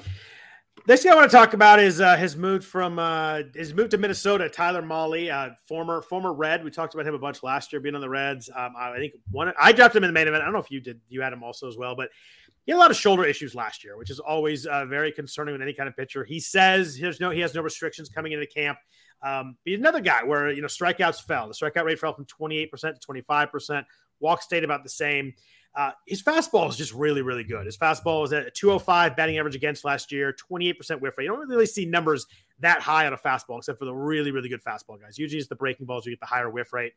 this I want to talk about is uh, his move from uh, his move to Minnesota. Tyler Mahle, uh, former former Red. We talked about him a bunch last year, being on the Reds. Um, I think one I dropped him in the main event. I don't know if you did. You had him also as well, but he had a lot of shoulder issues last year, which is always uh, very concerning with any kind of pitcher. He says there's no he has no restrictions coming into camp. Um, he's another guy where you know strikeouts fell. The strikeout rate fell from 28% to 25%. Walk stayed about the same. Uh, his fastball is just really, really good. His fastball was at 205 batting average against last year, 28% whiff rate. You don't really see numbers that high on a fastball, except for the really, really good fastball guys. Usually it's the breaking balls you get the higher whiff rate.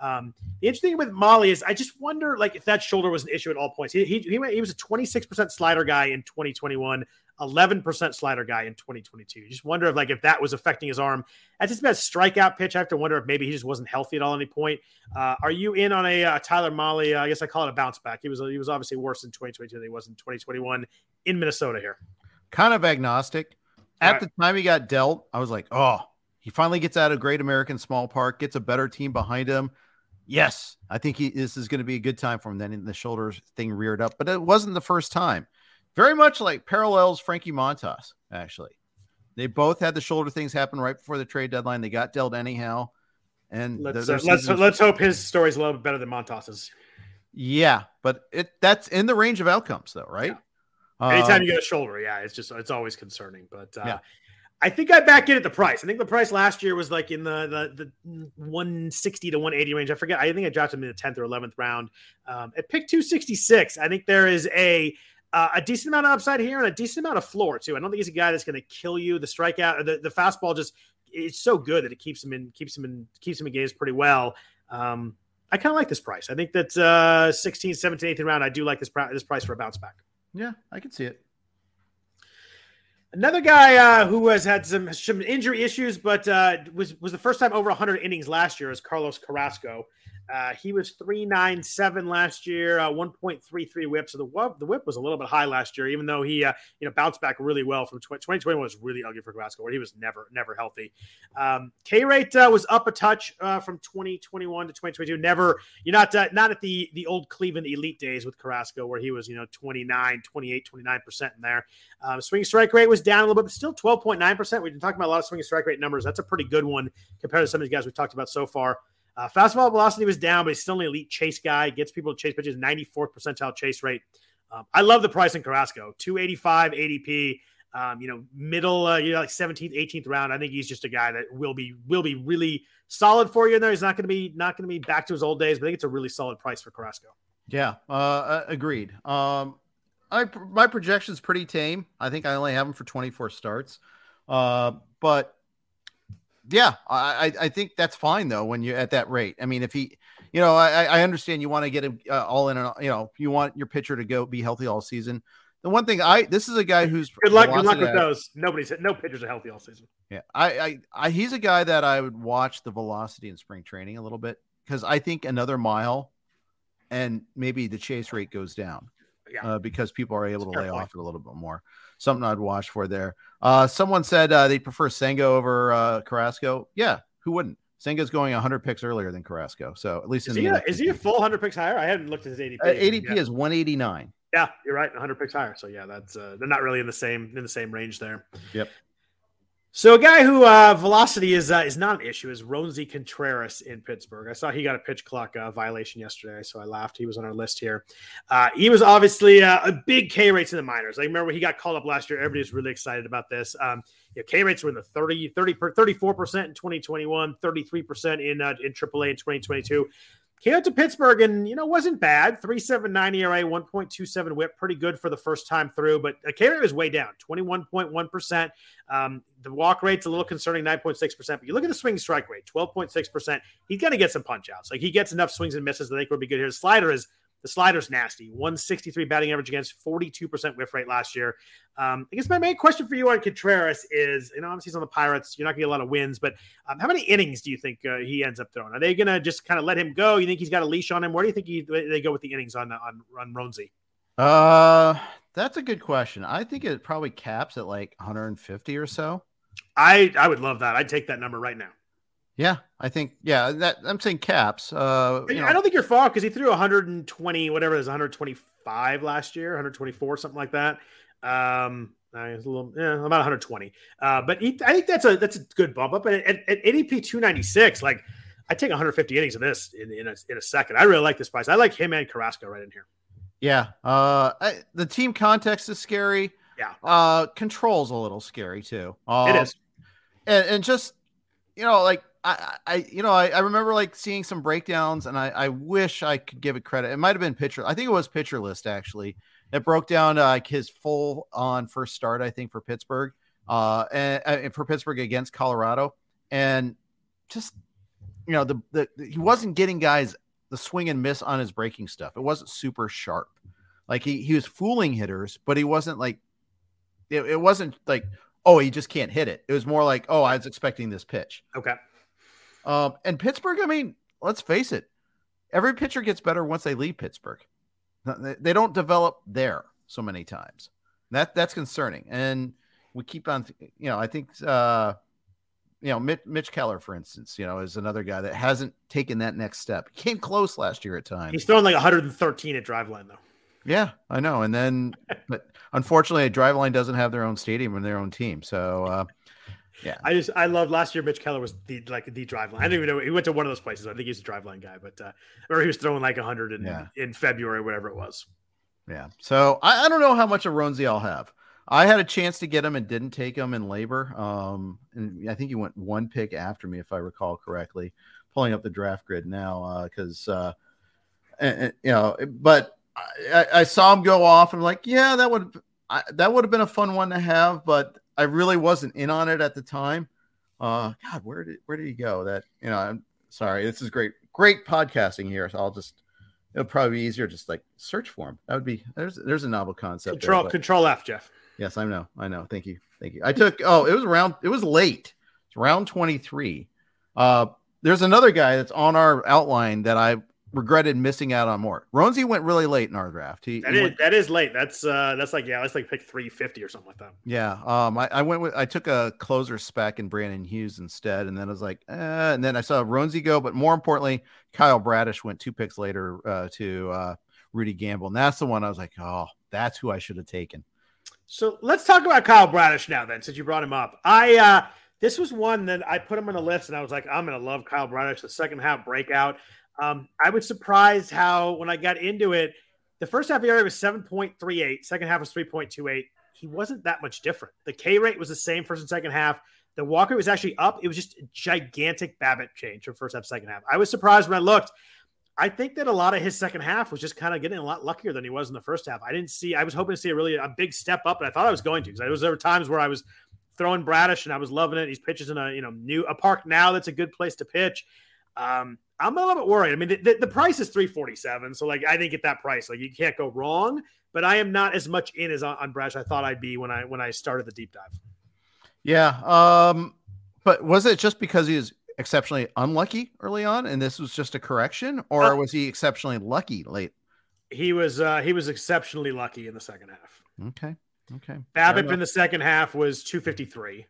Um, the interesting thing with Mahle is I just wonder like if that shoulder was an issue at all points. He, he, he, was a 26% slider guy in 2021, 11% slider guy in 2022. You just wonder if like if that was affecting his arm. That's just best strikeout pitch. I have to wonder if maybe he just wasn't healthy at all at any point. Uh, are you in on a uh, Tyler Mahle? Uh, I guess I call it a bounce back. He was he was obviously worse in 2022 than he was in 2021 in Minnesota here. Kind of agnostic. At right. the time he got dealt, I was like, oh, he finally gets out of Great American Small Park, gets a better team behind him. Yes, I think he, this is going to be a good time for him. Then the shoulders thing reared up, but it wasn't the first time very much like parallels Frankie Montas, actually. They both had the shoulder things happen right before the trade deadline. They got dealt anyhow. And let's uh, let's let's hope his story's a little bit better than Montas's. Yeah, but it that's in the range of outcomes though, right? Yeah. Anytime um, you get a shoulder, yeah, it's just it's always concerning. But uh, yeah. I think I back in at the price. I think the price last year was like in the the, the 160 to 180 range. I forget. I think I dropped him in the 10th or 11th round. Um, at pick 266, I think there is a uh, a decent amount of upside here and a decent amount of floor too. I don't think he's a guy that's going to kill you. The strikeout, the, the fastball, just it's so good that it keeps him in, keeps him in, keeps him in games pretty well. Um, I kind of like this price. I think that uh, 16, 17, 18 round. I do like this price. This price for a bounce back. Yeah, I can see it. Another guy uh, who has had some some injury issues, but uh, was was the first time over 100 innings last year is Carlos Carrasco. Uh, he was 397 last year, uh, 1.33 whip. So the whip, the whip was a little bit high last year, even though he uh, you know bounced back really well from 2021 was really ugly for Carrasco, where he was never never healthy. Um, K rate uh, was up a touch uh, from 2021 to 2022. Never you're not uh, not at the the old Cleveland elite days with Carrasco, where he was you know 29, 28, 29 percent in there. Um, swing strike rate was down a little bit, but still 12.9 percent. We've been talking about a lot of swing strike rate numbers. That's a pretty good one compared to some of these guys we've talked about so far. Uh, fastball velocity was down, but he's still an elite chase guy. Gets people to chase pitches, 94th percentile chase rate. Um, I love the price in Carrasco, 285 ADP. Um, you know, middle, uh, you know, like 17th, 18th round. I think he's just a guy that will be will be really solid for you in there. He's not going to be not going to be back to his old days, but I think it's a really solid price for Carrasco. Yeah, uh, agreed. Um, I my projection's pretty tame. I think I only have him for 24 starts, uh, but yeah, I, I think that's fine though when you're at that rate. I mean, if he, you know, I, I understand you want to get him uh, all in, and you know, you want your pitcher to go be healthy all season. The one thing I this is a guy who's good luck. Good luck with those. Nobody's no pitchers are healthy all season. Yeah, I, I, I he's a guy that I would watch the velocity in spring training a little bit because I think another mile, and maybe the chase rate goes down. Yeah. Uh, because people are able to lay point. off it a little bit more something I'd watch for there. Uh, someone said uh, they prefer Senga over uh, Carrasco. Yeah, who wouldn't? Senga's going 100 picks earlier than Carrasco. So at least is in he the a, is he a full 100 picks higher? I hadn't looked at his ADP. Uh, ADP is 189. Yeah, you're right. 100 picks higher. So yeah, that's uh, they're not really in the same in the same range there. Yep. So a guy who uh, velocity is uh, is not an issue is Roansy Contreras in Pittsburgh. I saw he got a pitch clock uh, violation yesterday, so I laughed. He was on our list here. Uh, he was obviously uh, a big K rates in the minors. I remember he got called up last year. Everybody was really excited about this. Um, yeah, K rates were in the 30, 30 34% in 2021, 33% in uh, in AAA in 2022. Came out to Pittsburgh and, you know, wasn't bad. 379 ERA, 1.27 whip, pretty good for the first time through, but a K rate was way down, 21.1%. Um, the walk rate's a little concerning, 9.6%. But you look at the swing strike rate, 12.6%. He's going to get some punch outs. Like he gets enough swings and misses that I think would be good here. The slider is the slider's nasty. 163 batting average against 42% whiff rate last year. Um, I guess my main question for you on Contreras is, you know, obviously he's on the Pirates. You're not going to get a lot of wins, but um, how many innings do you think uh, he ends up throwing? Are they going to just kind of let him go? You think he's got a leash on him? Where do you think he, they go with the innings on on on Roansy? Uh, that's a good question. I think it probably caps at like 150 or so. I I would love that. I'd take that number right now. Yeah, I think yeah. That I'm saying caps. Uh, you know. I don't think you're far because he threw 120, whatever it is, 125 last year, 124, something like that. Um, a little, yeah, about 120. Uh, but he, I think that's a that's a good bump up. And at, at ADP 296, like I take 150 innings of this in, in a, in a second. I really like this price. I like him and Carrasco right in here. Yeah. Uh, I, the team context is scary. Yeah. Uh, controls a little scary too. Um, it is. And, and just you know, like I, I you know, I, I remember like seeing some breakdowns, and I, I wish I could give it credit. It might have been pitcher. I think it was pitcher list actually. It broke down uh, like his full on first start. I think for Pittsburgh, uh, and, and for Pittsburgh against Colorado, and just you know the, the he wasn't getting guys the swing and miss on his breaking stuff. It wasn't super sharp. Like he he was fooling hitters, but he wasn't like it, it wasn't like oh he just can't hit it. It was more like oh I was expecting this pitch. Okay. Um, and Pittsburgh, I mean, let's face it, every pitcher gets better once they leave Pittsburgh. They don't develop there so many times. That that's concerning. And we keep on, you know, I think, uh, you know, Mitch, Mitch Keller, for instance, you know, is another guy that hasn't taken that next step. He came close last year at times. He's throwing like 113 at Driveline, though. Yeah, I know. And then, but unfortunately, Driveline doesn't have their own stadium and their own team. So, uh, yeah, I just I love last year. Mitch Keller was the like the Driveline. I don't even know he went to one of those places. I think he's a Driveline guy, but uh, or he was throwing like a hundred in yeah. in February, whatever it was. Yeah. So I, I don't know how much of Roansy I'll have. I had a chance to get him and didn't take him in LABR. Um, and I think he went one pick after me, if I recall correctly. Pulling up the draft grid now uh, because uh, uh, you know, but I, I, saw him go off and I'm like, yeah, that would I, that would have been a fun one to have, but I really wasn't in on it at the time. Uh, God, where did where did he go? That you know, I'm sorry. This is great, great podcasting here. So I'll just it'll probably be easier just like search for him. That would be there's there's a novel concept. Control there, Control F, Jeff. Yes, I know, I know. Thank you, thank you. I took oh, it was around it was late. It's round twenty three. Uh, there's another guy that's on our outline that I regretted missing out on more. Roansy went really late in our draft. He, That he is went- that is late. That's uh that's like yeah, that's like pick three fifty or something like that. yeah. Um, I, I went with I took a closer spec and Brandon Hughes instead, and then I was like, eh, and then I saw Roansy go, but more importantly, Kyle Bradish went two picks later uh, to uh, Rudy Gamble, and that's the one I was like, oh, that's who I should have taken. So let's talk about Kyle Bradish now, then, since you brought him up. I uh this was one that I put him on the list, and I was like, I'm gonna love Kyle Bradish, the second half breakout. Um, I was surprised how when I got into it, the first half area was 7.38, second half was 3.28. He wasn't that much different. The K rate was the same first and second half. The walk rate was actually up. It was just a gigantic BABIP change from first half, second half. I was surprised when I looked. I think that a lot of his second half was just kind of getting a lot luckier than he was in the first half. I didn't see. I was hoping to see a really a big step up, and I thought I was going to because there there were times where I was throwing Bradish and I was loving it. He's pitches in a you know new a park now that's a good place to pitch. Um, I'm a little bit worried. I mean, the, the, price is 347, so like I think at that price, like you can't go wrong. But I am not as much in as on, on Bradish I thought I'd be when I when I started the deep dive. Yeah. Um, but was it just because he was exceptionally unlucky early on, and this was just a correction, or Uh, was he exceptionally lucky late? He was uh, he was exceptionally lucky in the second half. Okay. Okay. BABIP in the second half was 253.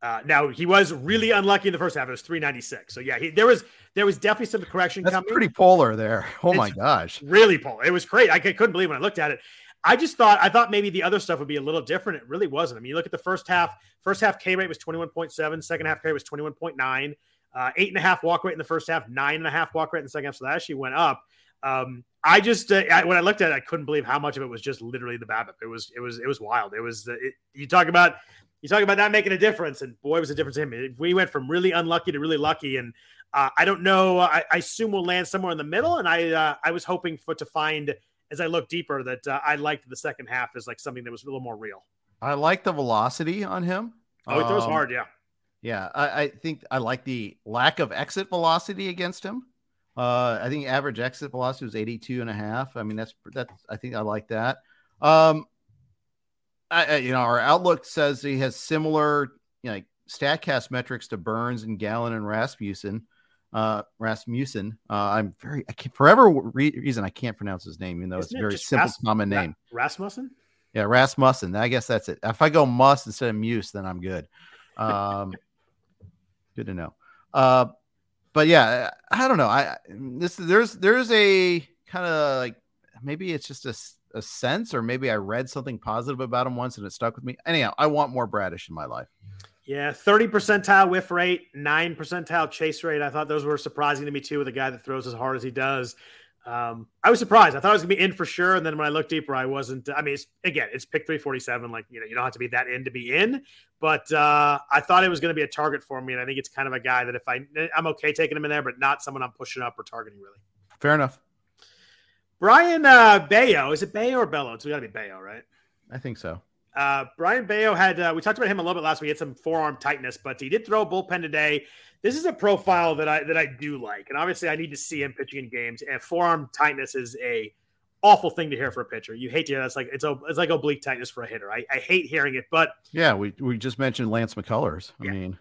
Uh, now he was really unlucky in the first half. It was 396. So yeah, he, there was there was definitely some correction That's coming. pretty polar there. Oh my gosh. really polar. It was great. I couldn't believe when I looked at it. I just thought I thought maybe the other stuff would be a little different. It really wasn't. I mean, you look at the first half. First half K rate was 21.7. Second half K rate was 21.9. Uh, eight and a half walk rate in the first half. Nine and a half walk rate in the second half. So that actually went up. Um, I just uh, I, when I looked at it, I couldn't believe how much of it was just literally the BABIP. It was it was it was wild. It was it, you talk about you talk about that making a difference, and boy, was a difference to him. We went from really unlucky to really lucky, and uh, I don't know. I, I assume we'll land somewhere in the middle, and I uh, I was hoping for to find as I look deeper that uh, I liked the second half as like something that was a little more real. I like the velocity on him. Oh, he throws Um, hard, yeah. Yeah, I, I think I like the lack of exit velocity against him. Uh, I think average exit velocity was 82 and a half. I mean, that's that's I think I like that. Um, I, you know, our outlook says he has similar, you know, like Statcast metrics to Burnes and Gallen and Rasmussen. Uh, Rasmussen. Uh, I'm very, I can't, forever re- reason I can't pronounce his name, even though it's Isn't a very simple, Ras- common Ra- name. Rasmussen. Yeah, Rasmussen. I guess that's it. If I go Muss instead of Muse, then I'm good. Um, good to know. Uh, but yeah, I don't know. I this there's there's a kind of like maybe it's just a, a sense, or maybe I read something positive about him once and it stuck with me. Anyhow, I want more Bradish in my life. Yeah, 30 percentile whiff rate, nine percentile chase rate. I thought those were surprising to me too, with a guy that throws as hard as he does. Um, I was surprised. I thought I was gonna be in for sure, and then when I looked deeper, I wasn't. I mean, it's, again, it's pick 347. Like you know, you don't have to be that in to be in, but uh, I thought it was going to be a target for me, and I think it's kind of a guy that if I, I'm okay taking him in there, but not someone I'm pushing up or targeting really. Fair enough. Brian uh, Bayo, is it Bayo or Bello? It's got to be Bayo, right? I think so. Uh, Brian Bayo had, uh, we talked about him a little bit last week. He had some forearm tightness, but he did throw a bullpen today. This is a profile that I that I do like, and obviously I need to see him pitching in games. And forearm tightness is a awful thing to hear for a pitcher. You hate to hear that's like it's a, it's like oblique tightness for a hitter. I, I hate hearing it, but Yeah, we we just mentioned Lance McCullers. I Yeah. mean,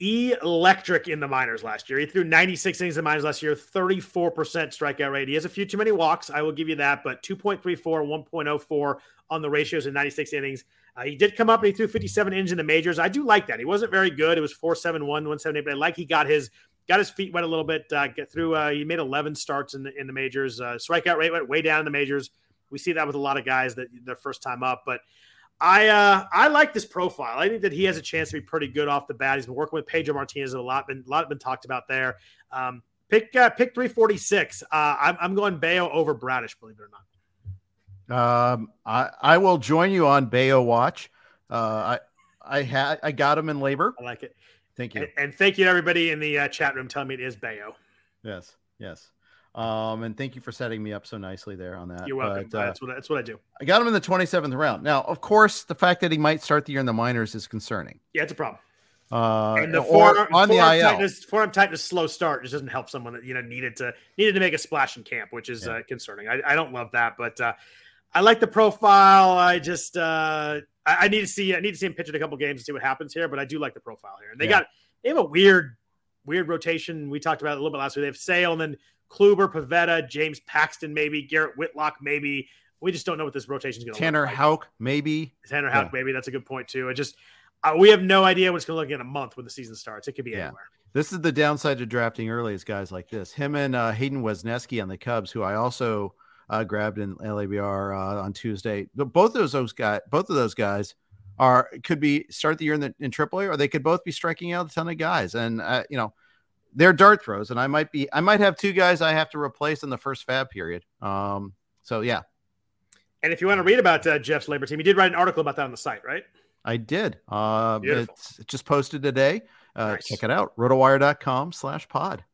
electric in the minors last year. He threw 96 innings in the minors last year, 34% strikeout rate. He has a few too many walks. I will give you that, but 2.34, 1.04 on the ratios in 96 innings. Uh, he did come up and he threw 57 innings in the majors. I do like that. He wasn't very good. It was 471, 178, but I like he got his got his feet wet a little bit. Uh, get through. Uh, he made 11 starts in the in the majors. Uh, strikeout rate went way down in the majors. We see that with a lot of guys that their first time up, but I uh, I like this profile. I think that he has a chance to be pretty good off the bat. He's been working with Pedro Martinez a lot. Been a lot been talked about there. Um, pick uh, pick three forty six. Uh, I'm I'm going Bayo over Bradish. Believe it or not. um, I I will join you on Bayo Watch. Uh, I I had I got him in LABR. I like it. Thank you. And, and thank you to everybody in the uh, chat room telling me it is Bayo. Yes, yes. Um, and thank you for setting me up so nicely there on that. You're welcome. But, uh, that's what that's what I do. I got him in the 27th round. Now, of course, the fact that he might start the year in the minors is concerning. Yeah, it's a problem. Uh, And the or forearm, on the IL. tightness, forearm tightness, slow start just doesn't help someone that you know needed to needed to make a splash in camp, which is Yeah. uh, concerning. I, I don't love that, but uh, I like the profile. I just uh, I, I need to see I need to see him pitch in a couple games and see what happens here. But I do like the profile here. And they Yeah. got they have a weird weird rotation. We talked about it a little bit last week. They have Sale and then Kluber, Pivetta, James Paxton, maybe Garrett Whitlock, maybe. We just don't know what this rotation is going to Tanner look like. Houck, maybe. Tanner Houck, maybe. That's a good point too. It just uh, we have no idea what it's going to look like in a month when the season starts. It could be Yeah. anywhere. This is the downside to drafting early is guys like this. Him and uh, Hayden Wesneski on the Cubs, who I also uh, grabbed in LABR uh, on Tuesday. But both of those guys, both of those guys are could be start the year in the in AAA, or they could both be striking out a ton of guys. And uh, you know, they're dart throws, and I might be, I might have two guys I have to replace in the first fab period. Um, so yeah, And if you want to read about uh, Jeff's LABR team, he did write an article about that on the site, right? I did. Uh, it's just posted today. Uh, Nice. Check it out, rotowire.com slash pod.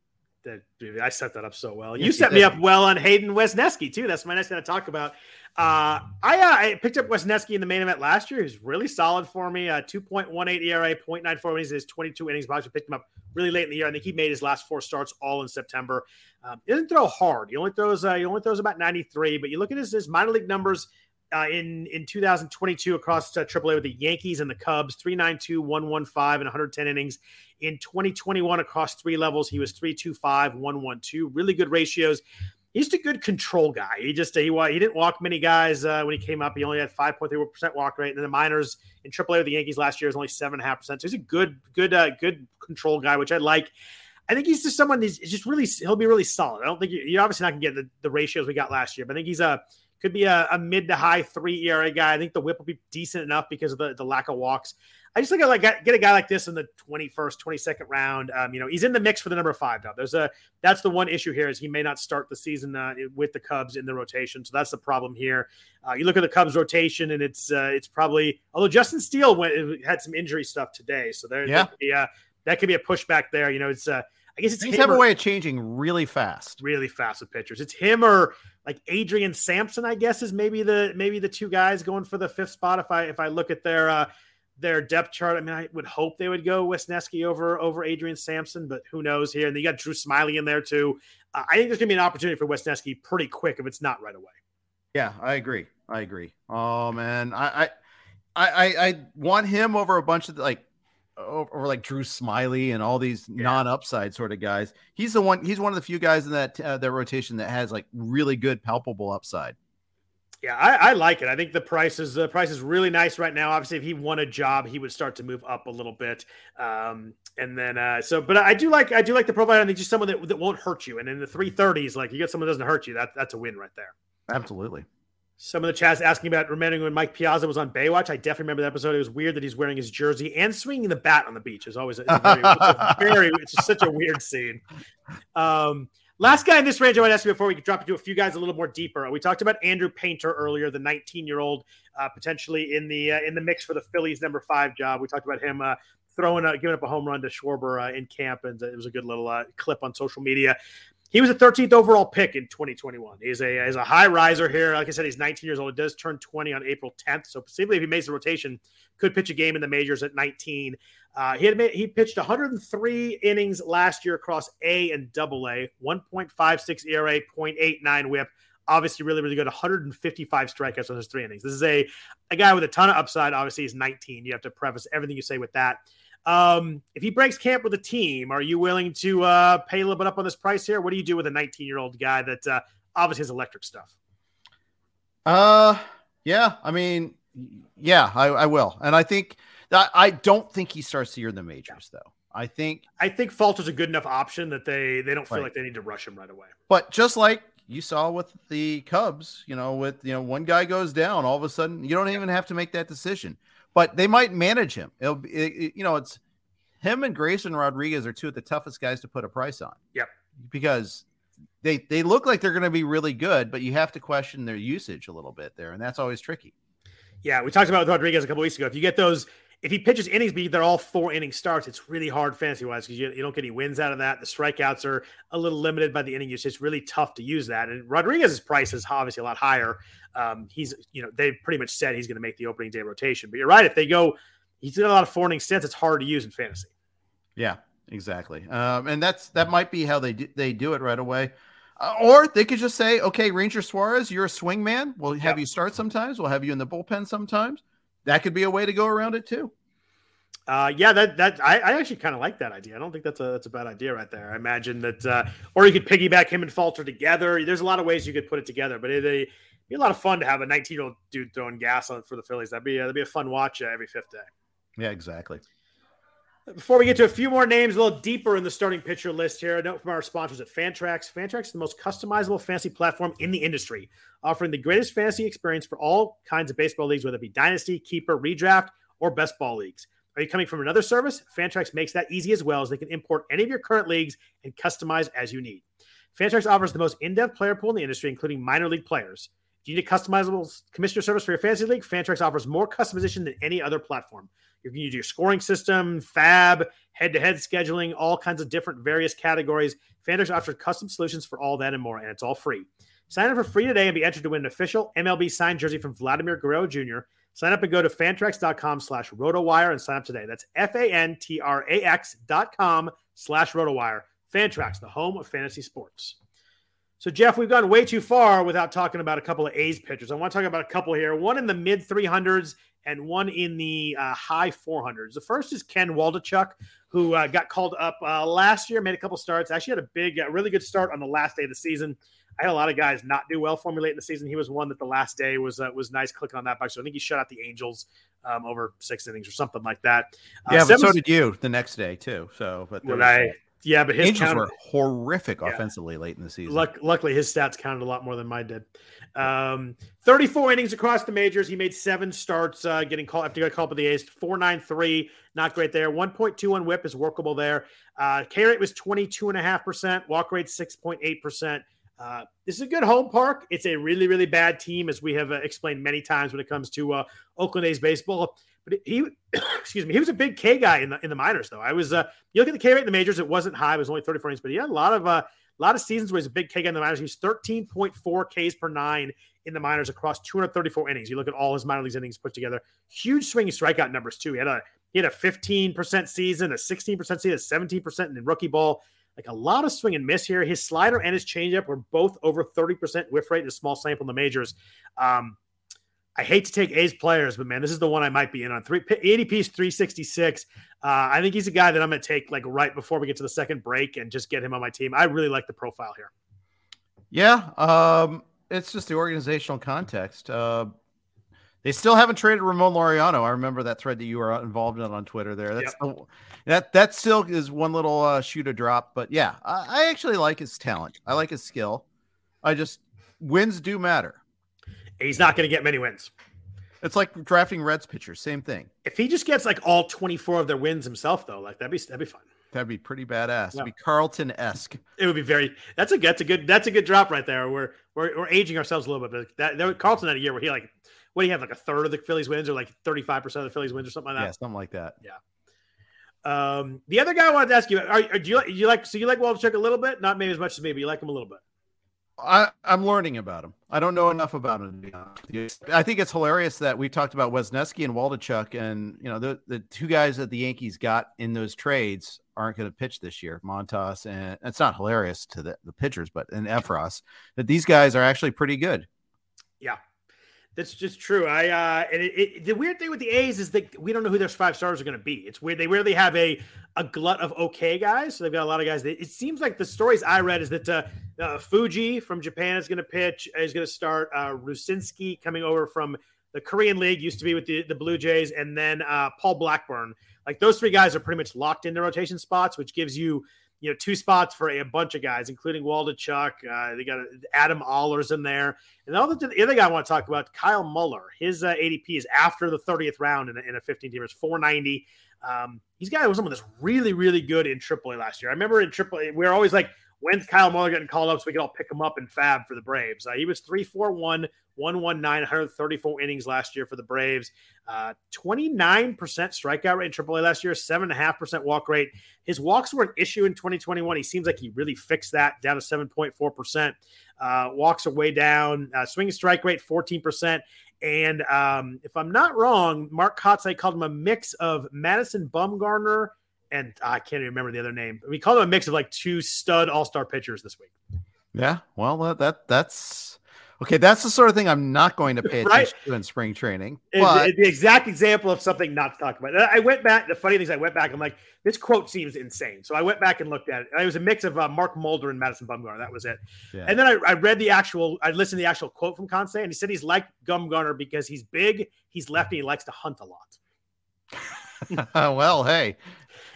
I set that up so well. Yes, you you set me up well on Hayden Wesneski too. That's my next thing to talk about. Uh, I, uh, I picked up Wesneski in the main event last year. He was really solid for me. Uh, 2.18 ERA, 0.94 innings in his 22 innings. Box. We picked him up really late in the year. I think he made his last four starts all in September. Um, he doesn't throw hard. He only throws uh, he only throws about 93. But you look at his, his minor league numbers uh, in in 2022 across uh, AAA with the Yankees and the Cubs, 392, 115, and 110 innings. In 2021 across three levels, he was 325, 112. Really good ratios. He's just a good control guy. He just he he didn't walk many guys uh, when he came up. He only had 5.3 percent walk rate. And then the minors in AAA with the Yankees last year is only seven and a half percent. So he's a good good uh, good control guy, which I like. I think he's just someone that's just really he'll be really solid. I don't think you- you're obviously not gonna get the, the ratios we got last year, but I think he's a could be a, a mid to high three ERA guy. I think the whip will be decent enough because of the, the lack of walks. I just think I like get a guy like this in the 21st, 22nd round. Um, you know, he's in the mix for the number five now. There's a that's the one issue here is he may not start the season uh, with the Cubs in the rotation, so that's the problem here. Uh, you look at the Cubs rotation, and it's uh, it's probably although Justin Steele went had some injury stuff today, so there, Yeah. there could be a, that could be a pushback there. You know, it's uh, I guess it's Things him have a way of changing really fast. really fast with pitchers. It's him or like Adrian Sampson, I guess, is maybe the maybe the two guys going for the fifth spot. If I if I look at their uh their depth chart, I mean, I would hope they would go Wesneski over over Adrian Sampson, but who knows here? And you got Drew Smyly in there too. Uh, I think there's gonna be an opportunity for Wesneski pretty quick if it's not right away. Yeah, I agree. I agree. Oh man, I I I, I- want him over a bunch of like over, like Drew Smyly and all these non-upside sort of guys. He's the one. He's one of the few guys in that uh, that rotation that has like really good palpable upside. Yeah, I, I like it. I think the price is the price is really nice right now. Obviously, if he won a job, he would start to move up a little bit. Um, and then uh, so, but I do like I do like the profile. I think just someone that, that won't hurt you. And in the three thirties, like you get someone that doesn't hurt you, that that's a win right there. Absolutely. Some of the chats asking about remembering when Mike Piazza was on Baywatch. I definitely remember that episode. It was weird that he's wearing his jersey and swinging the bat on the beach. It's always it's a very, it's a very it's just such a weird scene. Um, last guy in this range I want to ask you before we drop into a few guys a little more deeper. We talked about Andrew Painter earlier, the 19 year old uh, potentially in the uh, in the mix for the Phillies number five job. We talked about him uh, throwing a, giving up a home run to Schwarber uh, in camp, and it was a good little uh, clip on social media. He was a 13th overall pick in 2021. He's a he's a high riser here. Like I said, he's 19 years old. He does turn 20 on April 10th. So possibly if he makes the rotation, could pitch a game in the majors at 19. Uh, he had made, he pitched 103 innings last year across A and Double A, 1.56 ERA, 0.89 WHIP. Obviously, really, really good. 155 strikeouts on his three innings. This is a a guy with a ton of upside. Obviously, he's 19. You have to preface everything you say with that. Um, if he breaks camp with a team, are you willing to uh, pay a little bit up on this price here? What do you do with a 19 year old guy that uh, obviously has electric stuff? Uh, yeah. I mean, yeah, I, I will, and I think I don't think he starts the year in the majors though. I think, I think Falter's a good enough option that they they don't feel Right. like they need to rush him right away. but just like you saw with the Cubs, you know, with you know one guy goes down, all of a sudden you don't even have to make that decision. But they might manage him. It'll be, it, you know, it's him and Grayson Rodriguez are two of the toughest guys to put a price on. Yep. because they they look like they're going to be really good, but you have to question their usage a little bit there, and that's always tricky. Yeah, we talked about with Rodriguez a couple weeks ago. If you get those, if he pitches innings, but they're all four inning starts, it's really hard fantasy wise because you, you don't get any wins out of that. The strikeouts are a little limited by the inning usage. It's really tough to use that. And Rodriguez's price is obviously a lot higher. Um, he's, you know, they pretty much said he's going to make the opening day rotation. But you're right. If they go, he's got a lot of four inning stints. It's hard to use in fantasy. Yeah, exactly. Um, and that's that might be how they do, they do it right away. Uh, or they could just say, okay, Ranger Suarez, you're a swing man. We'll have Yep. you start sometimes. We'll have you in the bullpen sometimes. That could be a way to go around it too. Uh, yeah, that that I, I actually kind of like that idea. I don't think that's a that's a bad idea right there. I imagine that, uh, or you could piggyback him and Falter together. There's a lot of ways you could put it together, but it, would be a lot of fun to have a 19 year old dude throwing gas on for the Phillies. That'd be uh, that'd be a fun watch uh, every fifth day. Yeah, exactly. Before we get to a few more names, a little deeper in the starting pitcher list here, a note from our sponsors at Fantrax. Fantrax is the most customizable fantasy platform in the industry, offering the greatest fantasy experience for all kinds of baseball leagues, whether it be dynasty, keeper, redraft, or best ball leagues. Are you coming from another service? Fantrax makes that easy as well, as they can import any of your current leagues and customize as you need. Fantrax offers the most in-depth player pool in the industry, including minor league players. Do you need a customizable commissioner service for your fantasy league? Fantrax offers more customization than any other platform. You can use your scoring system, fab, head to head scheduling, all kinds of different various categories. Fantrax offers custom solutions for all that and more, and it's all free. Sign up for free today and be entered to win an official MLB signed jersey from Vladimir Guerrero Jr. Sign up and go to fantrax.com slash rotowire and sign up today. That's F A N T R A X dot com slash rotowire. Fantrax, the home of fantasy sports. So, Jeff, we've gone way too far without talking about a couple of A's pitchers. I want to talk about a couple here one in the mid 300s and one in the uh, high 400s. The first is Ken Waldichuk, who uh, got called up uh, last year, made a couple starts, actually had a big, uh, really good start on the last day of the season. I had a lot of guys not do well for me late in the season. He was one that the last day was uh, was nice. clicking on that box. So I think he shut out the Angels um, over six innings or something like that. Uh, yeah, but so did you the next day too. So, but when I yeah, but his Angels were horrific yeah. offensively late in the season. Luck, luckily, his stats counted a lot more than mine did. Um, 34 innings across the majors. He made seven starts, uh, getting called after he got called up by the A's. 4.93, not great there. 1.21 WHIP is workable there. Uh, K rate was 22.5%. Walk rate 6.8%. Uh, this is a good home park. It's a really, really bad team, as we have uh, explained many times when it comes to uh, Oakland A's baseball. But he, excuse me, he was a big K guy in the in the minors, though. I was, uh, you look at the K rate in the majors, it wasn't high. It was only 34 innings, but he had a lot of, uh, a lot of seasons where he's a big K guy in the minors. He's 13.4 Ks per nine in the minors across 234 innings. You look at all his minor leagues innings put together. Huge swinging strikeout numbers too. He had a he had a 15% season, a 16% season, a 17% in rookie ball. Like a lot of swing and miss here. His slider and his changeup were both over 30% whiff rate in a small sample in the majors. Um, I hate to take A's players, but man, this is the one I might be in on. Three ADP is 366. Uh, I think he's a guy that I'm going to take like right before we get to the second break and just get him on my team. I really like the profile here. Yeah, um, it's just the organizational context. Uh, they still haven't traded Ramon Laureano. I remember that thread that you were involved in on Twitter. There, that's yep. the, that that still is one little uh, shoe to drop. But yeah, I, I actually like his talent. I like his skill. I just wins do matter. He's not going to get many wins. It's like drafting Reds pitchers, same thing. If he just gets like all 24 of their wins himself, though, like that'd be that'd be fun. That'd be pretty badass. Yeah. It'd be Carlton esque. It would be very. That's a that's a good that's a good drop right there. We're we're, we're aging ourselves a little bit, but that there, Carlton had a year where he like what do you have like a third of the Phillies wins or like 35 percent of the Phillies wins or something like that. Yeah, something like that. Yeah. Um, the other guy I wanted to ask you, are, are do you, you like so you like Waldichuk a little bit? Not maybe as much as me, but you like him a little bit. I, I'm learning about him. I don't know enough about him. I think it's hilarious that we talked about Wesneski and Waldichuk, and you know the the two guys that the Yankees got in those trades aren't going to pitch this year. Montas and it's not hilarious to the, the pitchers, but and Effross that these guys are actually pretty good. Yeah, that's just true. I uh, and it, it, the weird thing with the A's is that we don't know who their five stars are going to be. It's weird. They rarely have a a glut of okay guys. So they've got a lot of guys. That, it seems like the stories I read is that uh, uh, Fuji from Japan is going to pitch. Is going to start. Uh, Rucinski coming over from the Korean League used to be with the, the Blue Jays, and then uh, Paul Blackburn. Like those three guys are pretty much locked into rotation spots, which gives you you know, two spots for a bunch of guys, including Waldichuk. Uh, they got Adam Allers in there. And the other, the other guy I want to talk about, Kyle Muller. His uh, ADP is after the 30th round in a, in a 15 teamers, 490. Um, he's got was someone that's really, really good in AAA last year. I remember in AAA, we are always like, when's Kyle Muller getting called up so we can all pick him up and fab for the Braves? Uh, he was 341, 119, 134 innings last year for the Braves. Uh, 29% strikeout rate in AAA last year, 7.5% walk rate. His walks were an issue in 2021. He seems like he really fixed that down to 7.4%. Uh, walks are way down. Uh, swinging strike rate, 14%. And um, if I'm not wrong, Mark Kotsay called him a mix of Madison Bumgarner and I can't even remember the other name. We called him a mix of like two stud all star pitchers this week. Yeah, well, that that's Okay, that's the sort of thing I'm not going to pay Right. attention to in spring training. But it's the exact example of something not to talk about. I went back. The funny thing is, I went back. I'm like, this quote seems insane. So I went back and looked at it. And it was a mix of uh, Mark Mulder and Madison Bumgarner. That was it. Yeah. And then I, I read the actual. I listened to the actual quote from Kotsay, and he said he's like Bumgarner because he's big, he's lefty, he likes to hunt a lot. well, hey,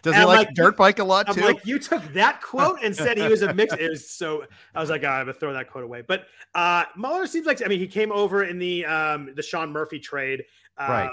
does And he like like, dirt bike a lot I'm too? like, you took that quote and said he was a mix. It was so. I was like, oh, I'm gonna throw that quote away. But uh, Muller seems like. I mean, he came over in the um, the Sean Murphy trade. Um, Right.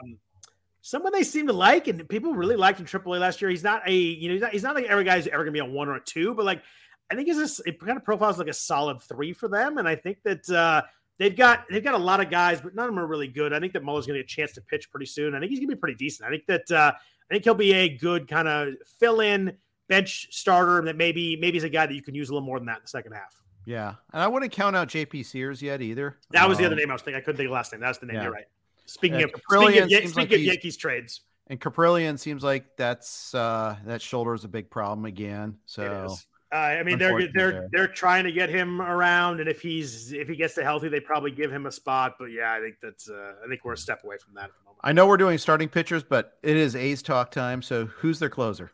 Someone they seem to like, and people really liked in AAA last year. He's not a, you know, he's not, he's not like every guy's ever gonna be a one or a two, but like, I think he's just, it kind of profiles like a solid three for them. And I think that uh, they've got they've got a lot of guys, but none of them are really good. I think that Muller's gonna get a chance to pitch pretty soon. I think he's gonna be pretty decent. I think that uh, I think he'll be a good kind of fill in bench starter that maybe maybe he's a guy that you can use a little more than that in the second half. yeah, and I wouldn't count out JP Sears yet either. That was the other Um, name I was thinking. I couldn't think of the last name. That's the name. yeah. You're right. Speaking of Kaprielian speaking of, speaking like of Yankees trades, And Kaprielian seems like that's uh that shoulder is a big problem again. So is. Uh, I mean, they're they're they're trying to get him around, and if he's if he gets to healthy, they probably give him a spot. But yeah, I think that's uh, I think we're a step away from that at the moment. I know we're doing starting pitchers, but it is A's talk time. So who's their closer?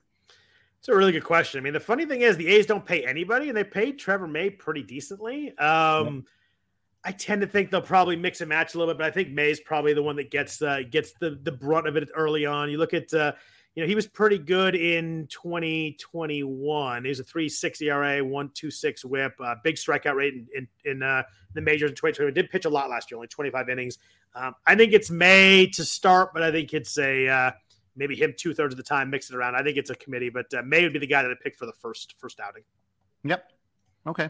It's a really good question. I mean, the funny thing is the A's don't pay anybody, and they paid Trevor May pretty decently. Um, I tend to think they'll probably mix and match a little bit, but I think May's probably the one that gets uh, gets the the brunt of it early on. You look at uh, you know he was pretty good in 2021. He was a 3.6 ERA, 1.26 WHIP, uh, big strikeout rate in in, in uh, the majors in 2021. Did pitch a lot last year, only 25 innings. Um, I think it's May to start, but I think it's a uh, maybe him two thirds of the time, mix it around. I think it's a committee, but uh, May would be the guy that I picked for the first first outing. Yep. Okay.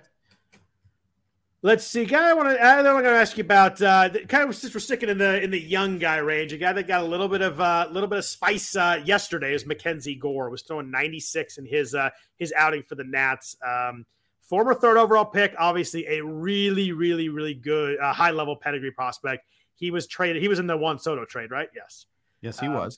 Let's see, guy. I want to. I want to ask you about uh, the, kind of since we're sticking in the in the young guy range. A guy that got a little bit of a uh, little bit of spice uh, yesterday is Mackenzie Gore. Was throwing 96 in his uh, his outing for the Nats. Um, former third overall pick, obviously a really, really, really good uh, high level pedigree prospect. He was traded. He was in the Juan Soto trade, right? Yes. Yes, he was.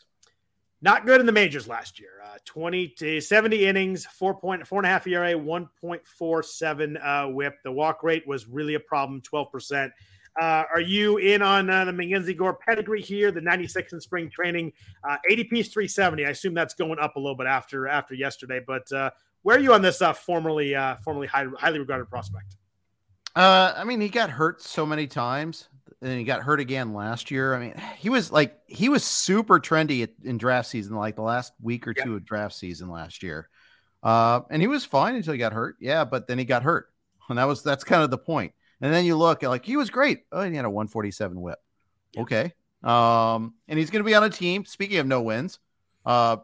Not good in the majors last year. Uh, 20 to 70 innings, four point four and a half ERA, 1.47 uh, whip. The walk rate was really a problem, 12%. Uh, are you in on uh, the Mackenzie Gore pedigree here? The 96 in spring training, uh, ADP is 370. I assume that's going up a little bit after after yesterday. But uh, where are you on this uh, formerly uh, formerly high, highly regarded prospect? I mean, he got hurt so many times, and then he got hurt again last year. I mean, he was like he was super trendy in draft season, like the last week or Yeah. two of draft season last year. Uh, and he was fine until he got hurt. Yeah, but then he got hurt, and that was that's kind of the point. And then you look at like he was great. Oh, he had a 147 whip. Yeah. Okay. Um, and he's going to be on a team. Speaking of no wins, uh,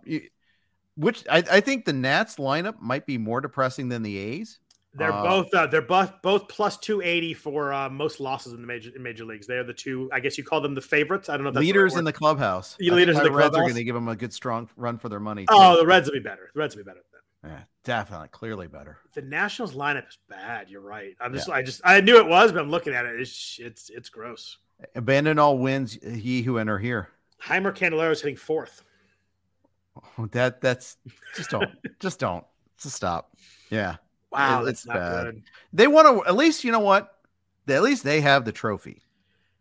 which I, I think the Nats lineup might be more depressing than the A's. They're Uh, both uh, they're both both plus 280 for uh, most losses in the major in major leagues. They're the two. I guess you call them the favorites. I don't know. If that's leaders in the clubhouse. The leaders in the Reds are going to give them a good strong run for their money. word. Oh, the Reds will be better. The Reds will be better. Than yeah, definitely, clearly better. the Nationals lineup is bad. You're right. I'm just I just I knew it was, but I'm looking at it. It's it's it's gross. Abandon all wins, he who enter here. Jeimer Candelario is hitting fourth. That that's just don't, just don't, just stop. Yeah, Wow, It- that's it's not bad. good. they want to at least you know what? At least they have the trophy.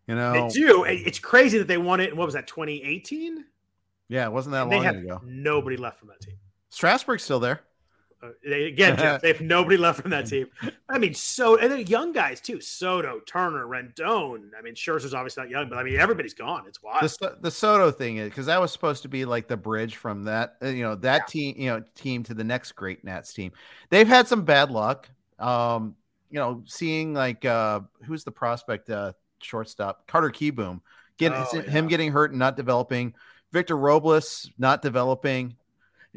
You know, They do. It's crazy that they won it. in What was that? 2018. yeah, it wasn't that And long ago. nobody left from that team. Strasburg's still there. Uh, they, again, Jeff, they have nobody left from that team. I mean, so and they're young guys too. Soto, Turner, Rendon. I mean, Scherzer's obviously not young, but I mean, everybody's gone. It's wild. the the Soto thing is because that was supposed to be like the bridge from that uh, you know that team you know team to the next great Nats team. They've had some bad luck. Um, you know, seeing like uh who's the prospect uh shortstop Carter Kieboom get Oh, him yeah. getting hurt and not developing. Victor Robles not developing.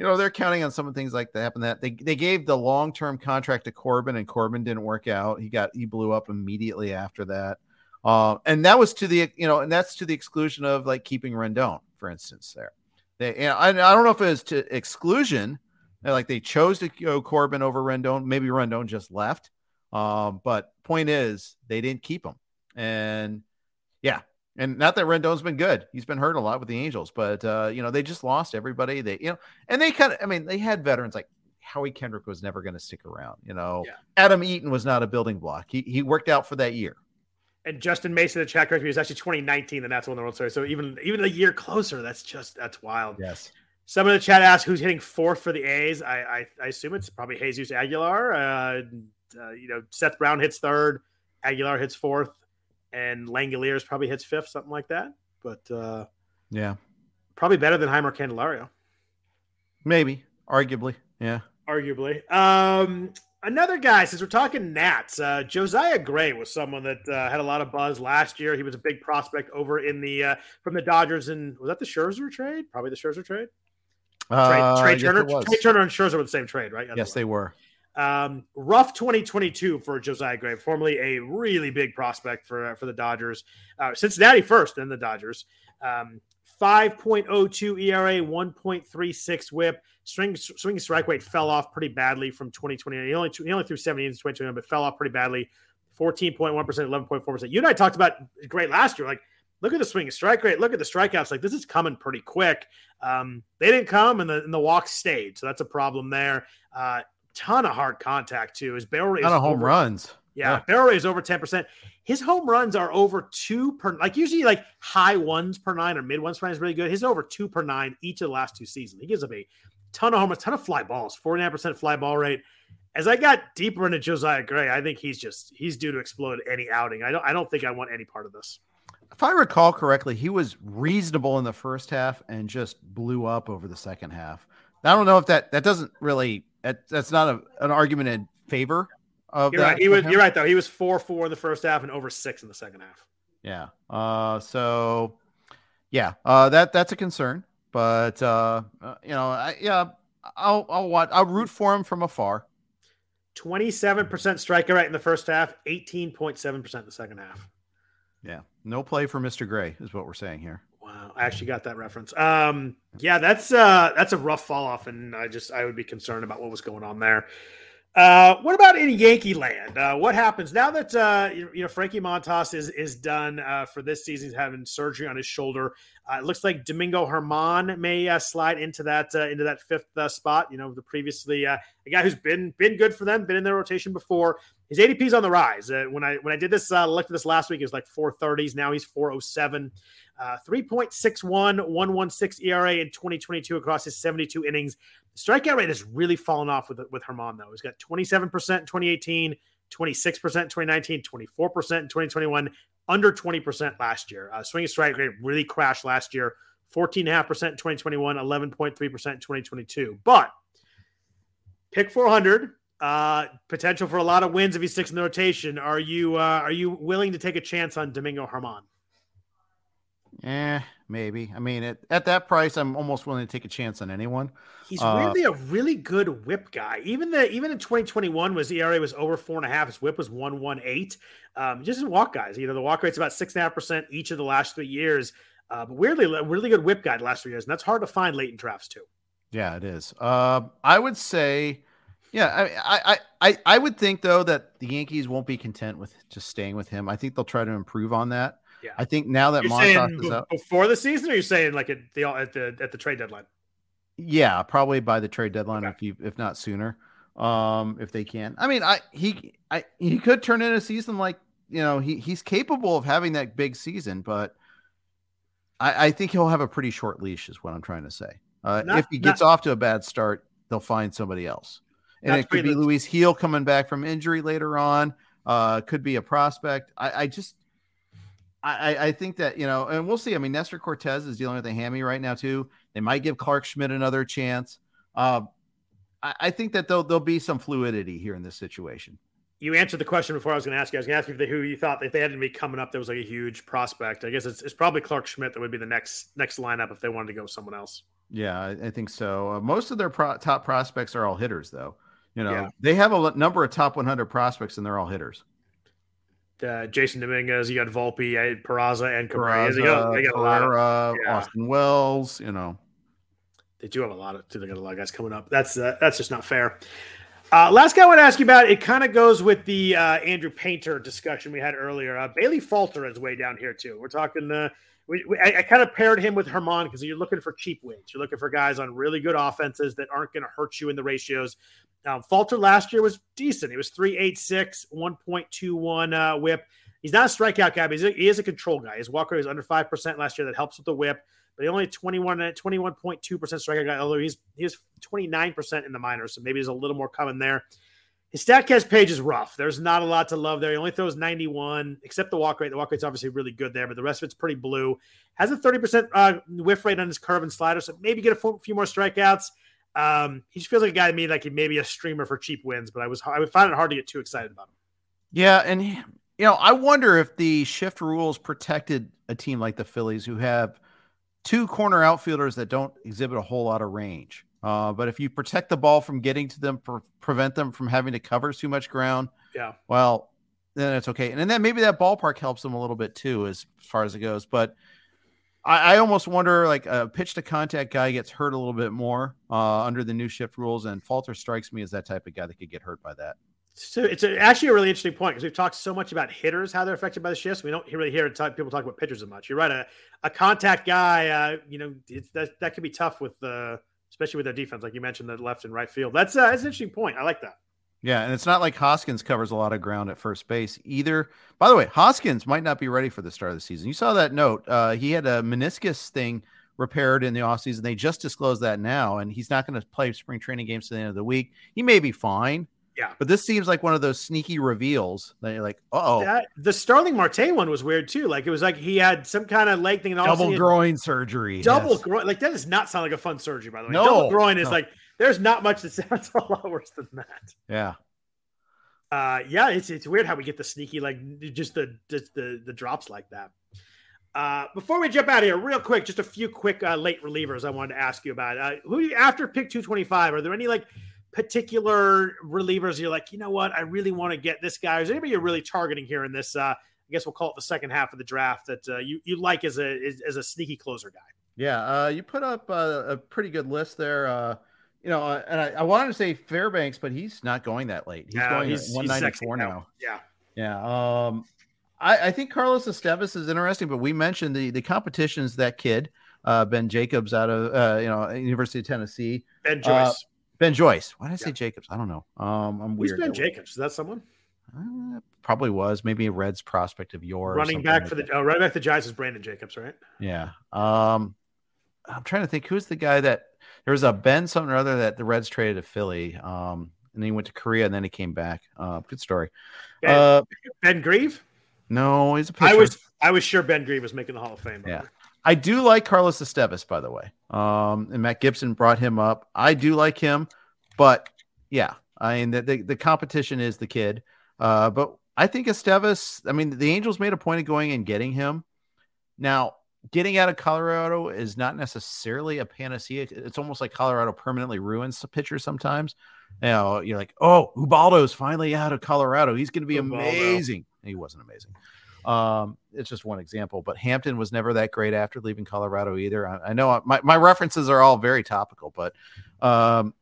You know, they're counting on some of the things like that happen. That they, they gave the long term contract to Corbin, and Corbin didn't work out. He got he blew up immediately after that. Uh, and that was to the you know, and that's to the exclusion of like keeping Rendon, for instance. There, they know, I, I don't know if it was to exclusion, uh, like they chose to go Corbin over Rendon. Maybe Rendon just left. Um, but point is, they didn't keep him, and yeah, and not that Rendon's been good. He's been hurt a lot with the Angels, but uh, you know they just lost everybody. They you know, and they kind of, I mean, they had veterans like Howie Kendrick was never going to stick around. You know, Yeah. Adam Eaton was not a building block. He he worked out for that year. And Justin Mason, the chat correct me, was actually 2019, and that's when the World Series. So even even a year closer, that's just that's wild. Yes. Some of the chat asked who's hitting fourth for the A's. I I, I assume it's probably Jesus Aguilar. Uh, uh, you know, Seth Brown hits third, Aguilar hits fourth, and Langeliers probably hits fifth, something like that. But uh, yeah, probably better than Jeimer Candelario. Maybe, arguably, yeah, arguably. Um, another guy, since we're talking Nats, uh, Josiah Gray was someone that uh, had a lot of buzz last year. He was a big prospect over in the uh, from the Dodgers, and was that the Scherzer trade? Probably the Scherzer trade. Uh, Trey, Turner, Trey Turner and Scherzer were the same trade, right? Yes, they were. Um, rough 2022 for Josiah Gray, formerly a really big prospect for for the Dodgers. Uh, Cincinnati first, then the Dodgers. Um, 5.02 ERA, 1.36 WHIP. Swing swing strike rate fell off pretty badly from 2020. He only he only threw 70 in 2021, but fell off pretty badly. 14.1 percent, 11.4 percent. You and I talked about great last year. Like, look at the swing strike rate. Look at the strikeouts. Like, this is coming pretty quick. Um, they didn't come, and the and the walks stayed, so that's a problem there. Uh, ton of hard contact too. His barrel rate, ton of home over, runs. Yeah, yeah, barrel rate is over 10 percent. His home runs are over two per like usually like high ones per nine or mid ones per nine is really good. His over two per nine each of the last two seasons. He gives up a ton of home, a ton of fly balls, 49% fly ball rate. As I got deeper into Josiah Gray, I think he's just he's due to explode any outing. I don't I don't think I want any part of this. If I recall correctly, he was reasonable in the first half and just blew up over the second half. I don't know if that that doesn't really that, that's not a, an argument in favor of you're that. Right. He was you're right though. He was four four in the first half and over six in the second half. Yeah. Uh so yeah, uh that that's a concern. But uh, uh, you know, I, yeah, I'll I'll watch. I'll root for him from afar. Twenty-seven percent striker rate in the first half, eighteen point seven percent in the second half. Yeah, no play for Mister Gray is what we're saying here. Wow, I actually got that reference. Um, yeah, that's uh, that's a rough fall off, and I just I would be concerned about what was going on there. Uh, what about in Yankee land? Uh, what happens now that uh, you, you, know Frankie Montas is is done uh, for this season? He's having surgery on his shoulder. Uh, it looks like Domingo Germán may uh, slide into that into that fifth spot. You know, the previously a guy who's been been good for them, been in their rotation before. His ADP is on the rise. when I when I did this, looked at this last week, it was like 430s. Now he's 407. Uh, 3.61, 116 ERA in 2022 across his 72 innings. Strikeout rate has really fallen off with with Germán, though. He's got 27% in 2018, 26% in 2019, 24% in 2021, under 20% last year. Uh, swing strike rate really crashed last year, 14.5% in 2021, 11.3% in 2022. But pick 400, uh, potential for a lot of wins if he sticks in the rotation. Are you uh, are you willing to take a chance on Domingo Germán? Eh, maybe. I mean, at, at that price, I'm almost willing to take a chance on anyone. He's uh, weirdly a really good whip guy. Even the even in 2021 was ERA was over four and a half. His whip was one one eight. Um, just in walk guys. You know, the walk rate's about six and a half percent each of the last three years. Uh, but weirdly, really good whip guy the last three years, and that's hard to find late in drafts too. Yeah, it is. Uh, I would say, yeah, I, I, I, I would think though that the Yankees won't be content with just staying with him. I think they'll try to improve on that. Yeah. I think now that Montas is out before the season, or you're saying like at the at the at the trade deadline? Yeah, probably by the trade deadline, okay. if you if not sooner, um, if they can. I mean, I he I he could turn in a season like you know he he's capable of having that big season, but I, I think he'll have a pretty short leash, is what I'm trying to say. Uh, not, if he gets not, off to a bad start, they'll find somebody else, and it could be Luis Gil coming back from injury later on. Uh, could be a prospect. I, I just I, I think that you know, and we'll see. I mean, Nestor Cortes is dealing with a hammy right now too. They might give Clarke Schmidt another chance. Uh, I, I, think that there'll there'll be some fluidity here in this situation. You answered the question before I was going to ask you. I was going to ask you if they, who you thought if they had to be coming up, there was like a huge prospect. I guess it's, it's probably Clarke Schmidt that would be the next next lineup if they wanted to go someone else. Yeah, I, I think so. Uh, most of their pro- top prospects are all hitters, though. You know, yeah. they have a number of top 100 prospects, and they're all hitters uh, Jasson Dominguez, you got Volpe, Peraza, and Cabrera. They got, they got a lot of yeah. Austin Wells. You know, they do have a lot of. They got a lot of guys coming up. That's uh, that's just not fair. Uh, last guy I want to ask you about. It kind of goes with the uh, Andrew Painter discussion we had earlier. Uh, Bailey Falter is way down here too. We're talking. Uh, we, we, I, I kind of paired him with Germán because you're looking for cheap wins. You're looking for guys on really good offenses that aren't going to hurt you in the ratios. Um, Falter last year was decent. He was 386, 1.21 uh, whip. He's not a strikeout guy, but a, he is a control guy. His walk rate was under 5% last year. That helps with the whip, but he only 21, 21.2% strikeout guy, although he's, he was 29% in the minors. So maybe there's a little more coming there. His Statcast page is rough. There's not a lot to love there. He only throws 91, except the walk rate. The walk rate's obviously really good there, but the rest of it's pretty blue. Has a 30% uh, whiff rate on his curve and slider, so maybe get a few more strikeouts. Um, he just feels like a guy to me like he may be a streamer for cheap wins, but I was I would find it hard to get too excited about him. Yeah, and you know, I wonder if the shift rules protected a team like the Phillies who have two corner outfielders that don't exhibit a whole lot of range. Uh, but if you protect the ball from getting to them, pre- prevent them from having to cover too much ground, yeah, well, then it's okay. And then maybe that ballpark helps them a little bit too, as far as it goes. But I, I almost wonder, like a pitch to contact guy gets hurt a little bit more uh, under the new shift rules, and Falter strikes me as that type of guy that could get hurt by that. So it's a, actually a really interesting point because we've talked so much about hitters, how they're affected by the shifts. We don't really hear talk, people talk about pitchers as much. You're right. A, a contact guy, uh, you know, that, that could be tough with the, uh, especially with their defense, like you mentioned, the left and right field. That's, uh, that's an interesting point. I like that. Yeah, and it's not like Hoskins covers a lot of ground at first base either. By the way, Hoskins might not be ready for the start of the season. You saw that note. Uh, he had a meniscus thing repaired in the offseason. They just disclosed that now, and he's not going to play spring training games to the end of the week. He may be fine. Yeah. But this seems like one of those sneaky reveals that you're like, oh. The Starling Marte one was weird too. Like it was like he had some kind of leg thing and all double groin surgery. Double yes. groin. Like that does not sound like a fun surgery, by the way. No, double groin is no. like there's not much that sounds a lot worse than that. Yeah. Uh, yeah, it's it's weird how we get the sneaky like just the just the the drops like that. Uh, before we jump out of here, real quick, just a few quick uh, late relievers I wanted to ask you about. Uh, who after pick two twenty five? Are there any like particular relievers you're like, you know what, I really want to get this guy? Is anybody you're really targeting here in this? Uh, I guess we'll call it the second half of the draft that uh, you you like as a as, as a sneaky closer guy. Yeah, uh, you put up a, a pretty good list there. Uh, you know, uh, and I, I, wanted to say Fairbanks, but he's not going that late. He's no, going he's, 194 he's now. Yeah. Yeah. Um, I, I, think Carlos Estevez is interesting, but we mentioned the the competition's that kid, uh, Ben Jacobs out of uh, you know University of Tennessee. Ben Joyce. Uh, ben Joyce. Why did I say yeah. Jacobs? I don't know. Um, I'm Who's weird. Ben Jacobs? Is that someone? Uh, probably was maybe a Reds prospect of yours. Running back like for the oh, running back the Giants is Brandon Jacobs, right? Yeah. Um, I'm trying to think who's the guy that there was a Ben something or other that the Reds traded to Philly. Um, and then he went to Korea and then he came back. Uh, good story. Ben, Uh, ben Grieve. no, he's a pitcher. I was I was sure Ben Grieve was making the Hall of Fame. Yeah. I do like Carlos Estevez, by the way. Um, and Matt Gibson brought him up. I do like him, but yeah, I mean the the, the competition is the kid. Uh, but I think Estevez. I mean, the Angels made a point of going and getting him. Now, getting out of Colorado is not necessarily a panacea. It's almost like Colorado permanently ruins the pitcher sometimes. You know, you're like, oh, Ubaldo's finally out of Colorado. He's going to be Ubaldo. amazing. He wasn't amazing. Um, it's just one example, but Hampton was never that great after leaving Colorado either. I, I know my, my references are all very topical, but um,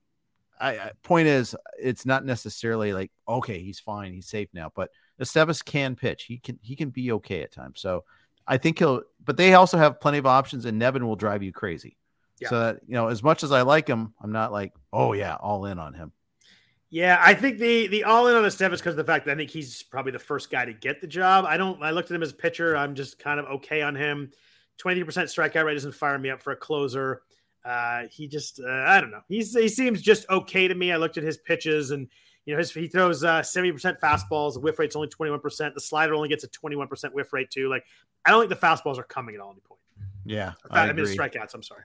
I, I point is it's not necessarily like okay, he's fine, he's safe now. But Estevez can pitch. He can he can be okay at times. So I think he'll. But they also have plenty of options, and Nevin will drive you crazy. Yeah. So that you know, as much as I like him, I'm not like oh yeah, all in on him. Yeah, I think the the all in on Estevez because of the fact that I think he's probably the first guy to get the job. I don't. I looked at him as a pitcher. I'm just kind of okay on him. Twenty percent strikeout rate doesn't fire me up for a closer. Uh, he just uh, I don't know. He's he seems just okay to me. I looked at his pitches and you know his he throws uh, seventy percent fastballs. The whiff rate's only twenty one percent. The slider only gets a twenty one percent whiff rate too. Like I don't think the fastballs are coming at all any point. Yeah, I, I I mean strikeouts. I'm sorry.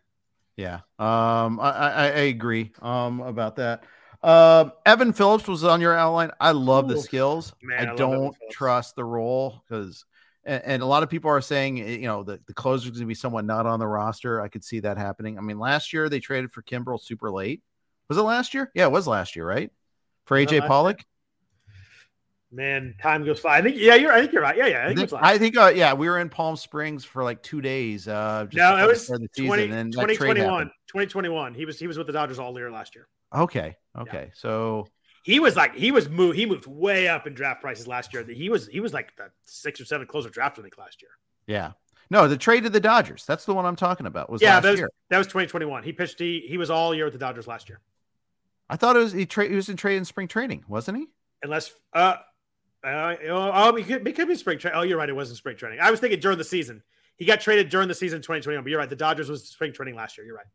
Yeah, um, I, I, I agree um, about that. Um, Evan Phillips was on your outline. I love the skills. man, I I don't trust the role because, and, and a lot of people are saying, eh, you know, the, the closer is going to be someone not on the roster. I could see that happening. I mean, last year they traded for Kimbrel super late. Was it last year? Yeah, it was last year, right? For AJ last Pollock. Man, time goes by. I think yeah, you're. I think you're right. Yeah, yeah. I I think, think, I think uh, yeah, we were in Palm Springs for like two days. Uh, just no, it was start the 20, and 2021. 2021. He was he was with the Dodgers all year last year. Okay, okay, so He was like he was moved. He moved way up in draft prices last year. He was he was like the six or seven closer draft I think last year. Yeah. No, the trade to the Dodgers. That's the one I'm talking about. Was yeah, last that was, year. that was 2021. He pitched. He, he was all year with the Dodgers last year. I thought it was he, tra- he was in trade in spring training, wasn't he? Unless uh, Uh, oh, it could, it could be spring training. Oh, you're right. It wasn't spring training. I was thinking during the season. He got traded during the season 2021, but you're right. The Dodgers was spring training last year. You're right.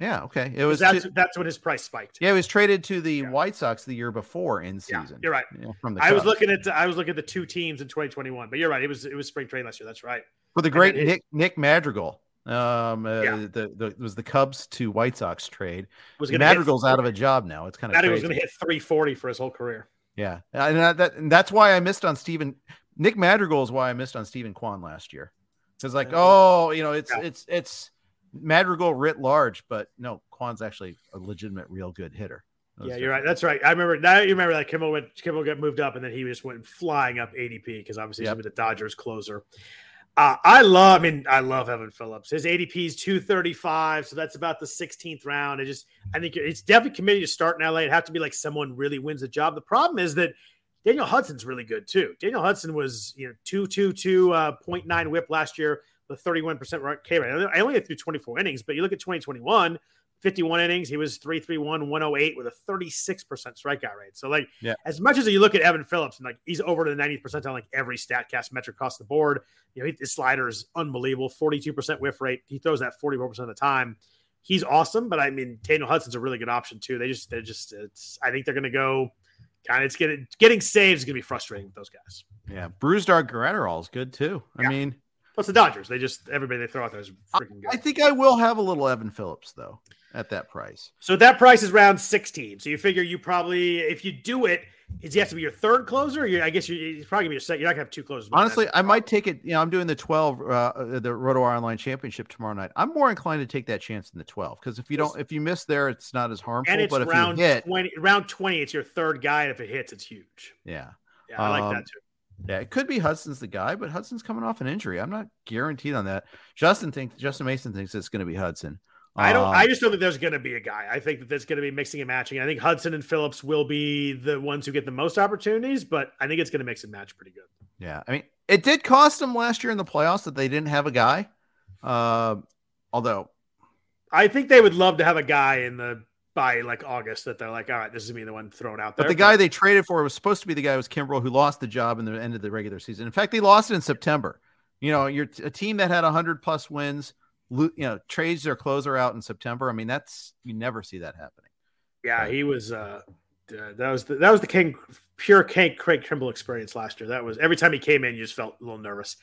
Yeah, okay. It was that's to- that's when his price spiked. yeah, he was traded to the Yeah. White Sox the year before in Yeah, season. you're right. you know, from the I was looking at I was looking at the two teams in 2021, but you're right. It was it was spring training last year. That's right. for the great Nick Nick Madrigal. Um, uh, Yeah. the, the it was the Cubs to White Sox trade. Was Madrigal's out of a job now. It's kind of Madrigal was going to hit 340 for his whole career. Yeah, and that, that and that's why I missed on Stephen Nick Madrigal is why I missed on Steven Kwan last year. Because like, oh, you know, it's Yeah. it's it's Madrigal writ large, but no, Kwan's actually a legitimate, real good hitter. Yeah, you're right. That's right. I remember now. You remember that Kimbrel went Kimbrel got moved up, and then he just went flying up ADP because obviously Yep. he's with the Dodgers closer. Uh, I love. I mean, I love Evan Phillips. His ADP is 235, so that's about the 16th round. I just, I think it's definitely committed to start in LA. It'd have to be like someone really wins the job. The problem is that Daniel Hudson's really good too. Daniel Hudson was you know two two two uh, 0.9 WHIP last year the 31 percent K rate. I only had through 24 innings, but you look at 2021. 51 innings. He was 331, 108 with a 36% strikeout rate. So, like, Yeah. as much as you look at Evan Phillips and like he's over to the 90th percentile, on like every StatCast metric across the board, you know, his slider is unbelievable 42% whiff rate. He throws that 44% of the time. He's awesome, but I mean, Daniel Hudson's a really good option too. They just, they're just, it's, I think they're going to go kind of, it's getting, getting saves is going to be frustrating with those guys. Yeah, Brusdar Graterol is good too. I Yeah. mean, What's the Dodgers, they just, everybody they throw out there is freaking good. I think I will have a little Evan Phillips though at that price. So that price is round 16. So you figure you probably, if you do it, is he has to be your third closer? I guess you, he's probably gonna be your second. You're not gonna have two closers. Honestly, I might take it. You know, I'm doing the 12, uh, the RotoWire Online Championship tomorrow night. I'm more inclined to take that chance in the 12 because if you don't, if you miss there, it's not as harmful. and it's but if round you hit, 20. Round 20, it's your third guy. And if it hits, it's huge. yeah, Yeah, I like Um, that too. yeah, it could be Hudson's the guy, but Hudson's coming off an injury. I'm not guaranteed on that. Justin thinks Justin Mason thinks it's going to be Hudson. I don't. Um, I just don't think there's going to be a guy. I think that there's going to be mixing and matching. I think Hudson and Phillips will be the ones who get the most opportunities, but I think it's going to mix and match pretty good. Yeah, I mean, it did cost them last year in the playoffs that they didn't have a guy. Uh, although, I think they would love to have a guy in the by like August that they're like, all right, this is me the one thrown out there. but the guy they traded for was supposed to be the guy who was Kimbrel, who lost the job in the end of the regular season. In fact, they lost it in September. You know, you're a team that had 100 plus wins, you know, trades their closer out in September. I mean, that's you never see that happening. Yeah, he was. uh uh, that was the, that was the King pure King Craig Kimbrel experience last year. That was every time he came in, you just felt a little nervous.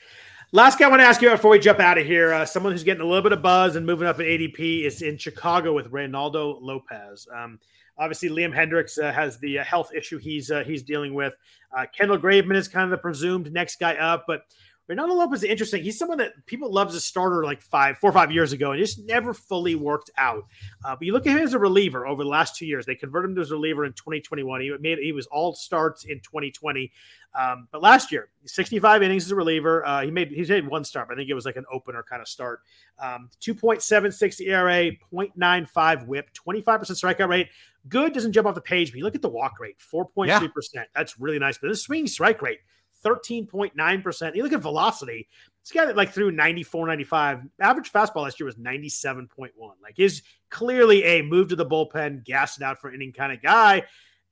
Last guy I want to ask you before we jump out of here, uh, someone who's getting a little bit of buzz and moving up in ADP is in Chicago with Reynaldo Lopez. Um, obviously, Liam Hendriks uh, has the uh, health issue he's uh, he's dealing with. Uh, Kendall Graveman is kind of the presumed next guy up, but Reynaldo Lopez is interesting. He's someone that people loved as a starter like five, four or five years ago, and just never fully worked out. Uh, but you look at him as a reliever over the last two years. They converted him to a reliever in 2021. He made he was all starts in 2020. Um, but last year, 65 innings as a reliever. Uh, he made he's made one start. But I think it was like an opener kind of start. Um, 2.76 ERA, 0.95 WHIP, 25% strikeout rate. Good doesn't jump off the page, but you look at the walk rate, 4.3%. That's really nice. But the swing strike rate, 13.9%. You look at velocity. This guy that like threw 94, 95. Average fastball last year was 97.1. Like is clearly a move to the bullpen, gas it out for inning kind of guy.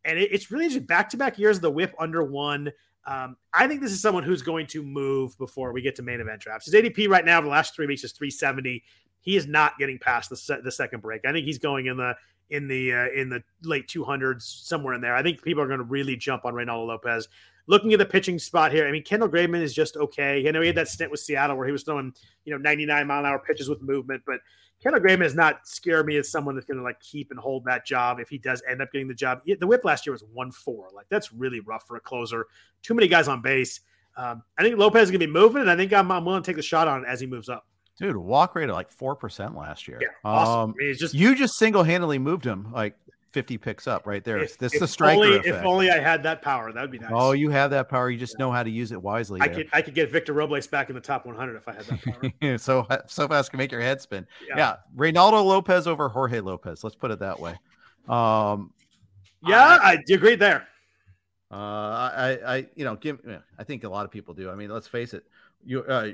And it, it's really just back to back years of the whip under one. Um, I think this is someone who's going to move before we get to main event drafts. His ADP right now, the last three weeks is 370. He is not getting past the se- the second break. I think he's going in the in the uh, in the late 200s somewhere in there. I think people are going to really jump on Reynaldo Lopez. Looking at the pitching spot here, I mean, Kendall Graveman is just okay. I know he had that stint with Seattle where he was throwing, you know, 99 mile an hour pitches with movement, but Kendall Graveman has not scared me as someone that's going to like keep and hold that job if he does end up getting the job. The whip last year was 1 4. Like, that's really rough for a closer. Too many guys on base. Um, I think Lopez is going to be moving, and I think I'm, I'm willing to take the shot on it as he moves up. Dude, walk rate of like four percent last year. Yeah, awesome. Um, I mean, it's just you just single handedly moved him like 50 picks up right there. if, this if the striker only, effect. If only I had that power, that would be nice. Oh, you have that power. You just know how to use it wisely. I there. could I could get Victor Robles back in the top 100 if I had that power. so so fast can make your head spin. Yeah. Yeah. Reynaldo Lopez over Jorge Lopez. Let's put it that way. Um, yeah, I, agree there. uh, I, I, you know, give. I think a lot of people do. I mean, let's face it. You, uh,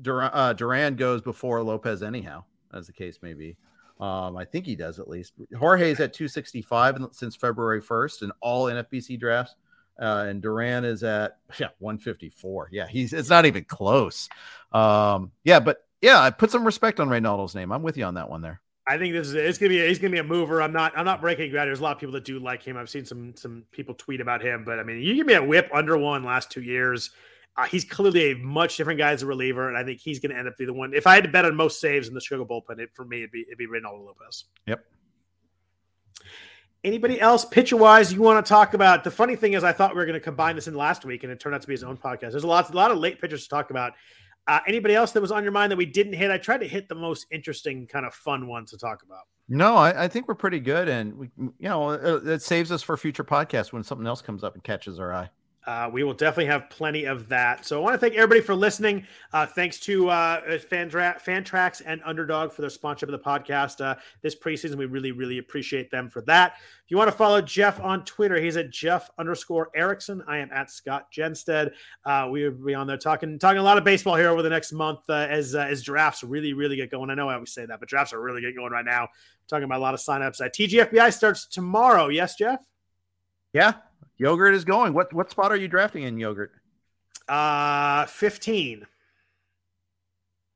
Duran, uh, Duran goes before Lopez anyhow, as the case may be. Um, I think he does at least. Jorge's at 265 since February 1st in all NFBC drafts. uh, and Duran is at yeah 154. Yeah, he's it's not even close. Um, yeah, but yeah, I put some respect on Reynaldo's name. I'm with you on that one there. I think this is it's gonna be a, he's gonna be a mover. I'm not I'm not breaking ground. There's a lot of people that do like him. I've seen some some people tweet about him, but I mean, you give me a whip under one last two years. Uh, he's clearly a much different guy as a reliever, and I think he's going to end up being the one. If I had to bet on most saves in the Chicago bullpen, it, for me, it'd be it'd be Reynaldo Lopez. Yep. Anybody else pitcher wise you want to talk about? The funny thing is, I thought we were going to combine this in last week, and it turned out to be his own podcast. There's a lot, a lot of late pitchers to talk about. Uh, anybody else that was on your mind that we didn't hit? I tried to hit the most interesting, kind of fun ones to talk about. No, I, I think we're pretty good, and we, you know, it, it saves us for future podcasts when something else comes up and catches our eye. Uh, we will definitely have plenty of that. So I want to thank everybody for listening. Uh, thanks to uh, Fandra- Fantrax and Underdog for their sponsorship of the podcast uh, this preseason. We really, really appreciate them for that. If you want to follow Jeff on Twitter, he's at Jeff underscore Erickson. I am at Scott Jenstad. Uh, we will be on there talking talking a lot of baseball here over the next month uh, as uh, as drafts really, really get going. I know I always say that, but drafts are really getting going right now. talking about a lot of signups. Uh, TGFBI starts tomorrow. Yes, Jeff. Yeah, Yogurt is going. What what spot are you drafting in yogurt? Uh, fifteen.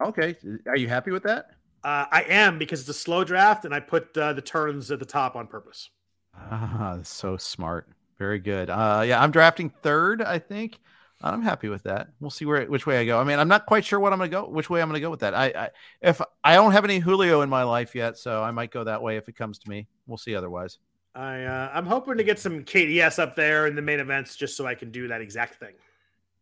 Okay, are you happy with that? Uh, I am because it's a slow draft, and I put uh, the turns at the top on purpose. Ah, so smart. Very good. Uh, yeah, I'm drafting third. I think I'm happy with that. We'll see where which way I go. I mean, I'm not quite sure what I'm going to go, which way I'm going to go with that. I, I if I don't have any Julio in my life yet, so I might go that way if it comes to me. We'll see otherwise. I uh, I'm hoping to get some KDS up there in the main events just so I can do that exact thing.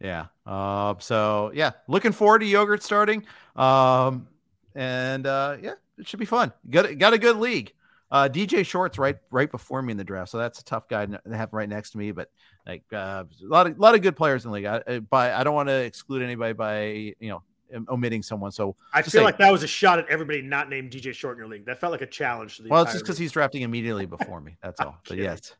Yeah. Uh, so yeah, looking forward to yogurt starting. Um, and uh, yeah, it should be fun. Got got a good league. Uh, DJ Short's right right before me in the draft, so that's a tough guy to have right next to me. But like uh, a lot of lot of good players in the league. I, by I don't want to exclude anybody by you know omitting someone. So I feel say, like that was a shot at everybody not named DJ Short in your league. That felt like a challenge. well, it's just because he's drafting immediately before me. That's all. but yes.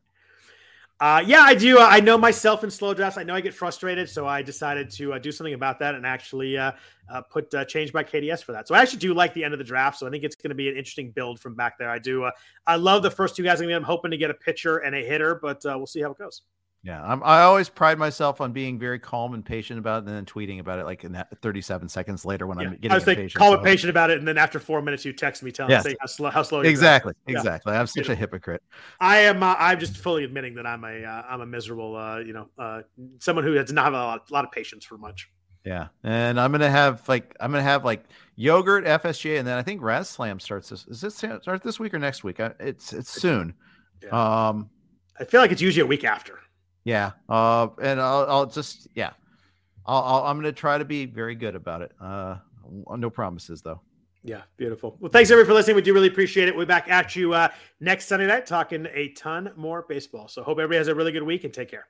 Uh, yeah, I do. Uh, I know myself in slow drafts. I know I get frustrated, so I decided to uh, do something about that and actually uh, uh, put uh, change by KDS for that. So I actually do like the end of the draft. So I think it's going to be an interesting build from back there. I do. I love the first two guys. I mean, I'm hoping to get a pitcher and a hitter, but we'll see how it goes. Yeah, I'm, i always pride myself on being very calm and patient about it, and then tweeting about it like in that 37 seconds later when yeah. I'm getting. I was like, call so. it patient about it, and then after four minutes, you text me telling yes. me how slow how slow. Exactly, exactly. Yeah. I'm such a hypocrite. I am. Uh, I'm just fully admitting that I'm a am uh, a miserable, uh, you know, uh, someone who does not have a lot, a lot of patience for much. Yeah, and I'm gonna have like I'm gonna have like yogurt, FSJ, and then I think Raz Slam starts this. Is this start this week or next week? It's it's soon. Yeah. Um, I feel like it's usually a week after. Yeah. Uh, and I'll, I'll just, yeah, i am going to try to be very good about it. Uh, no promises though. Yeah, beautiful. Well, thanks everybody for listening. We do really appreciate it. We'll be back at you uh, next Sunday night talking a ton more baseball. So hope everybody has a really good week and take care.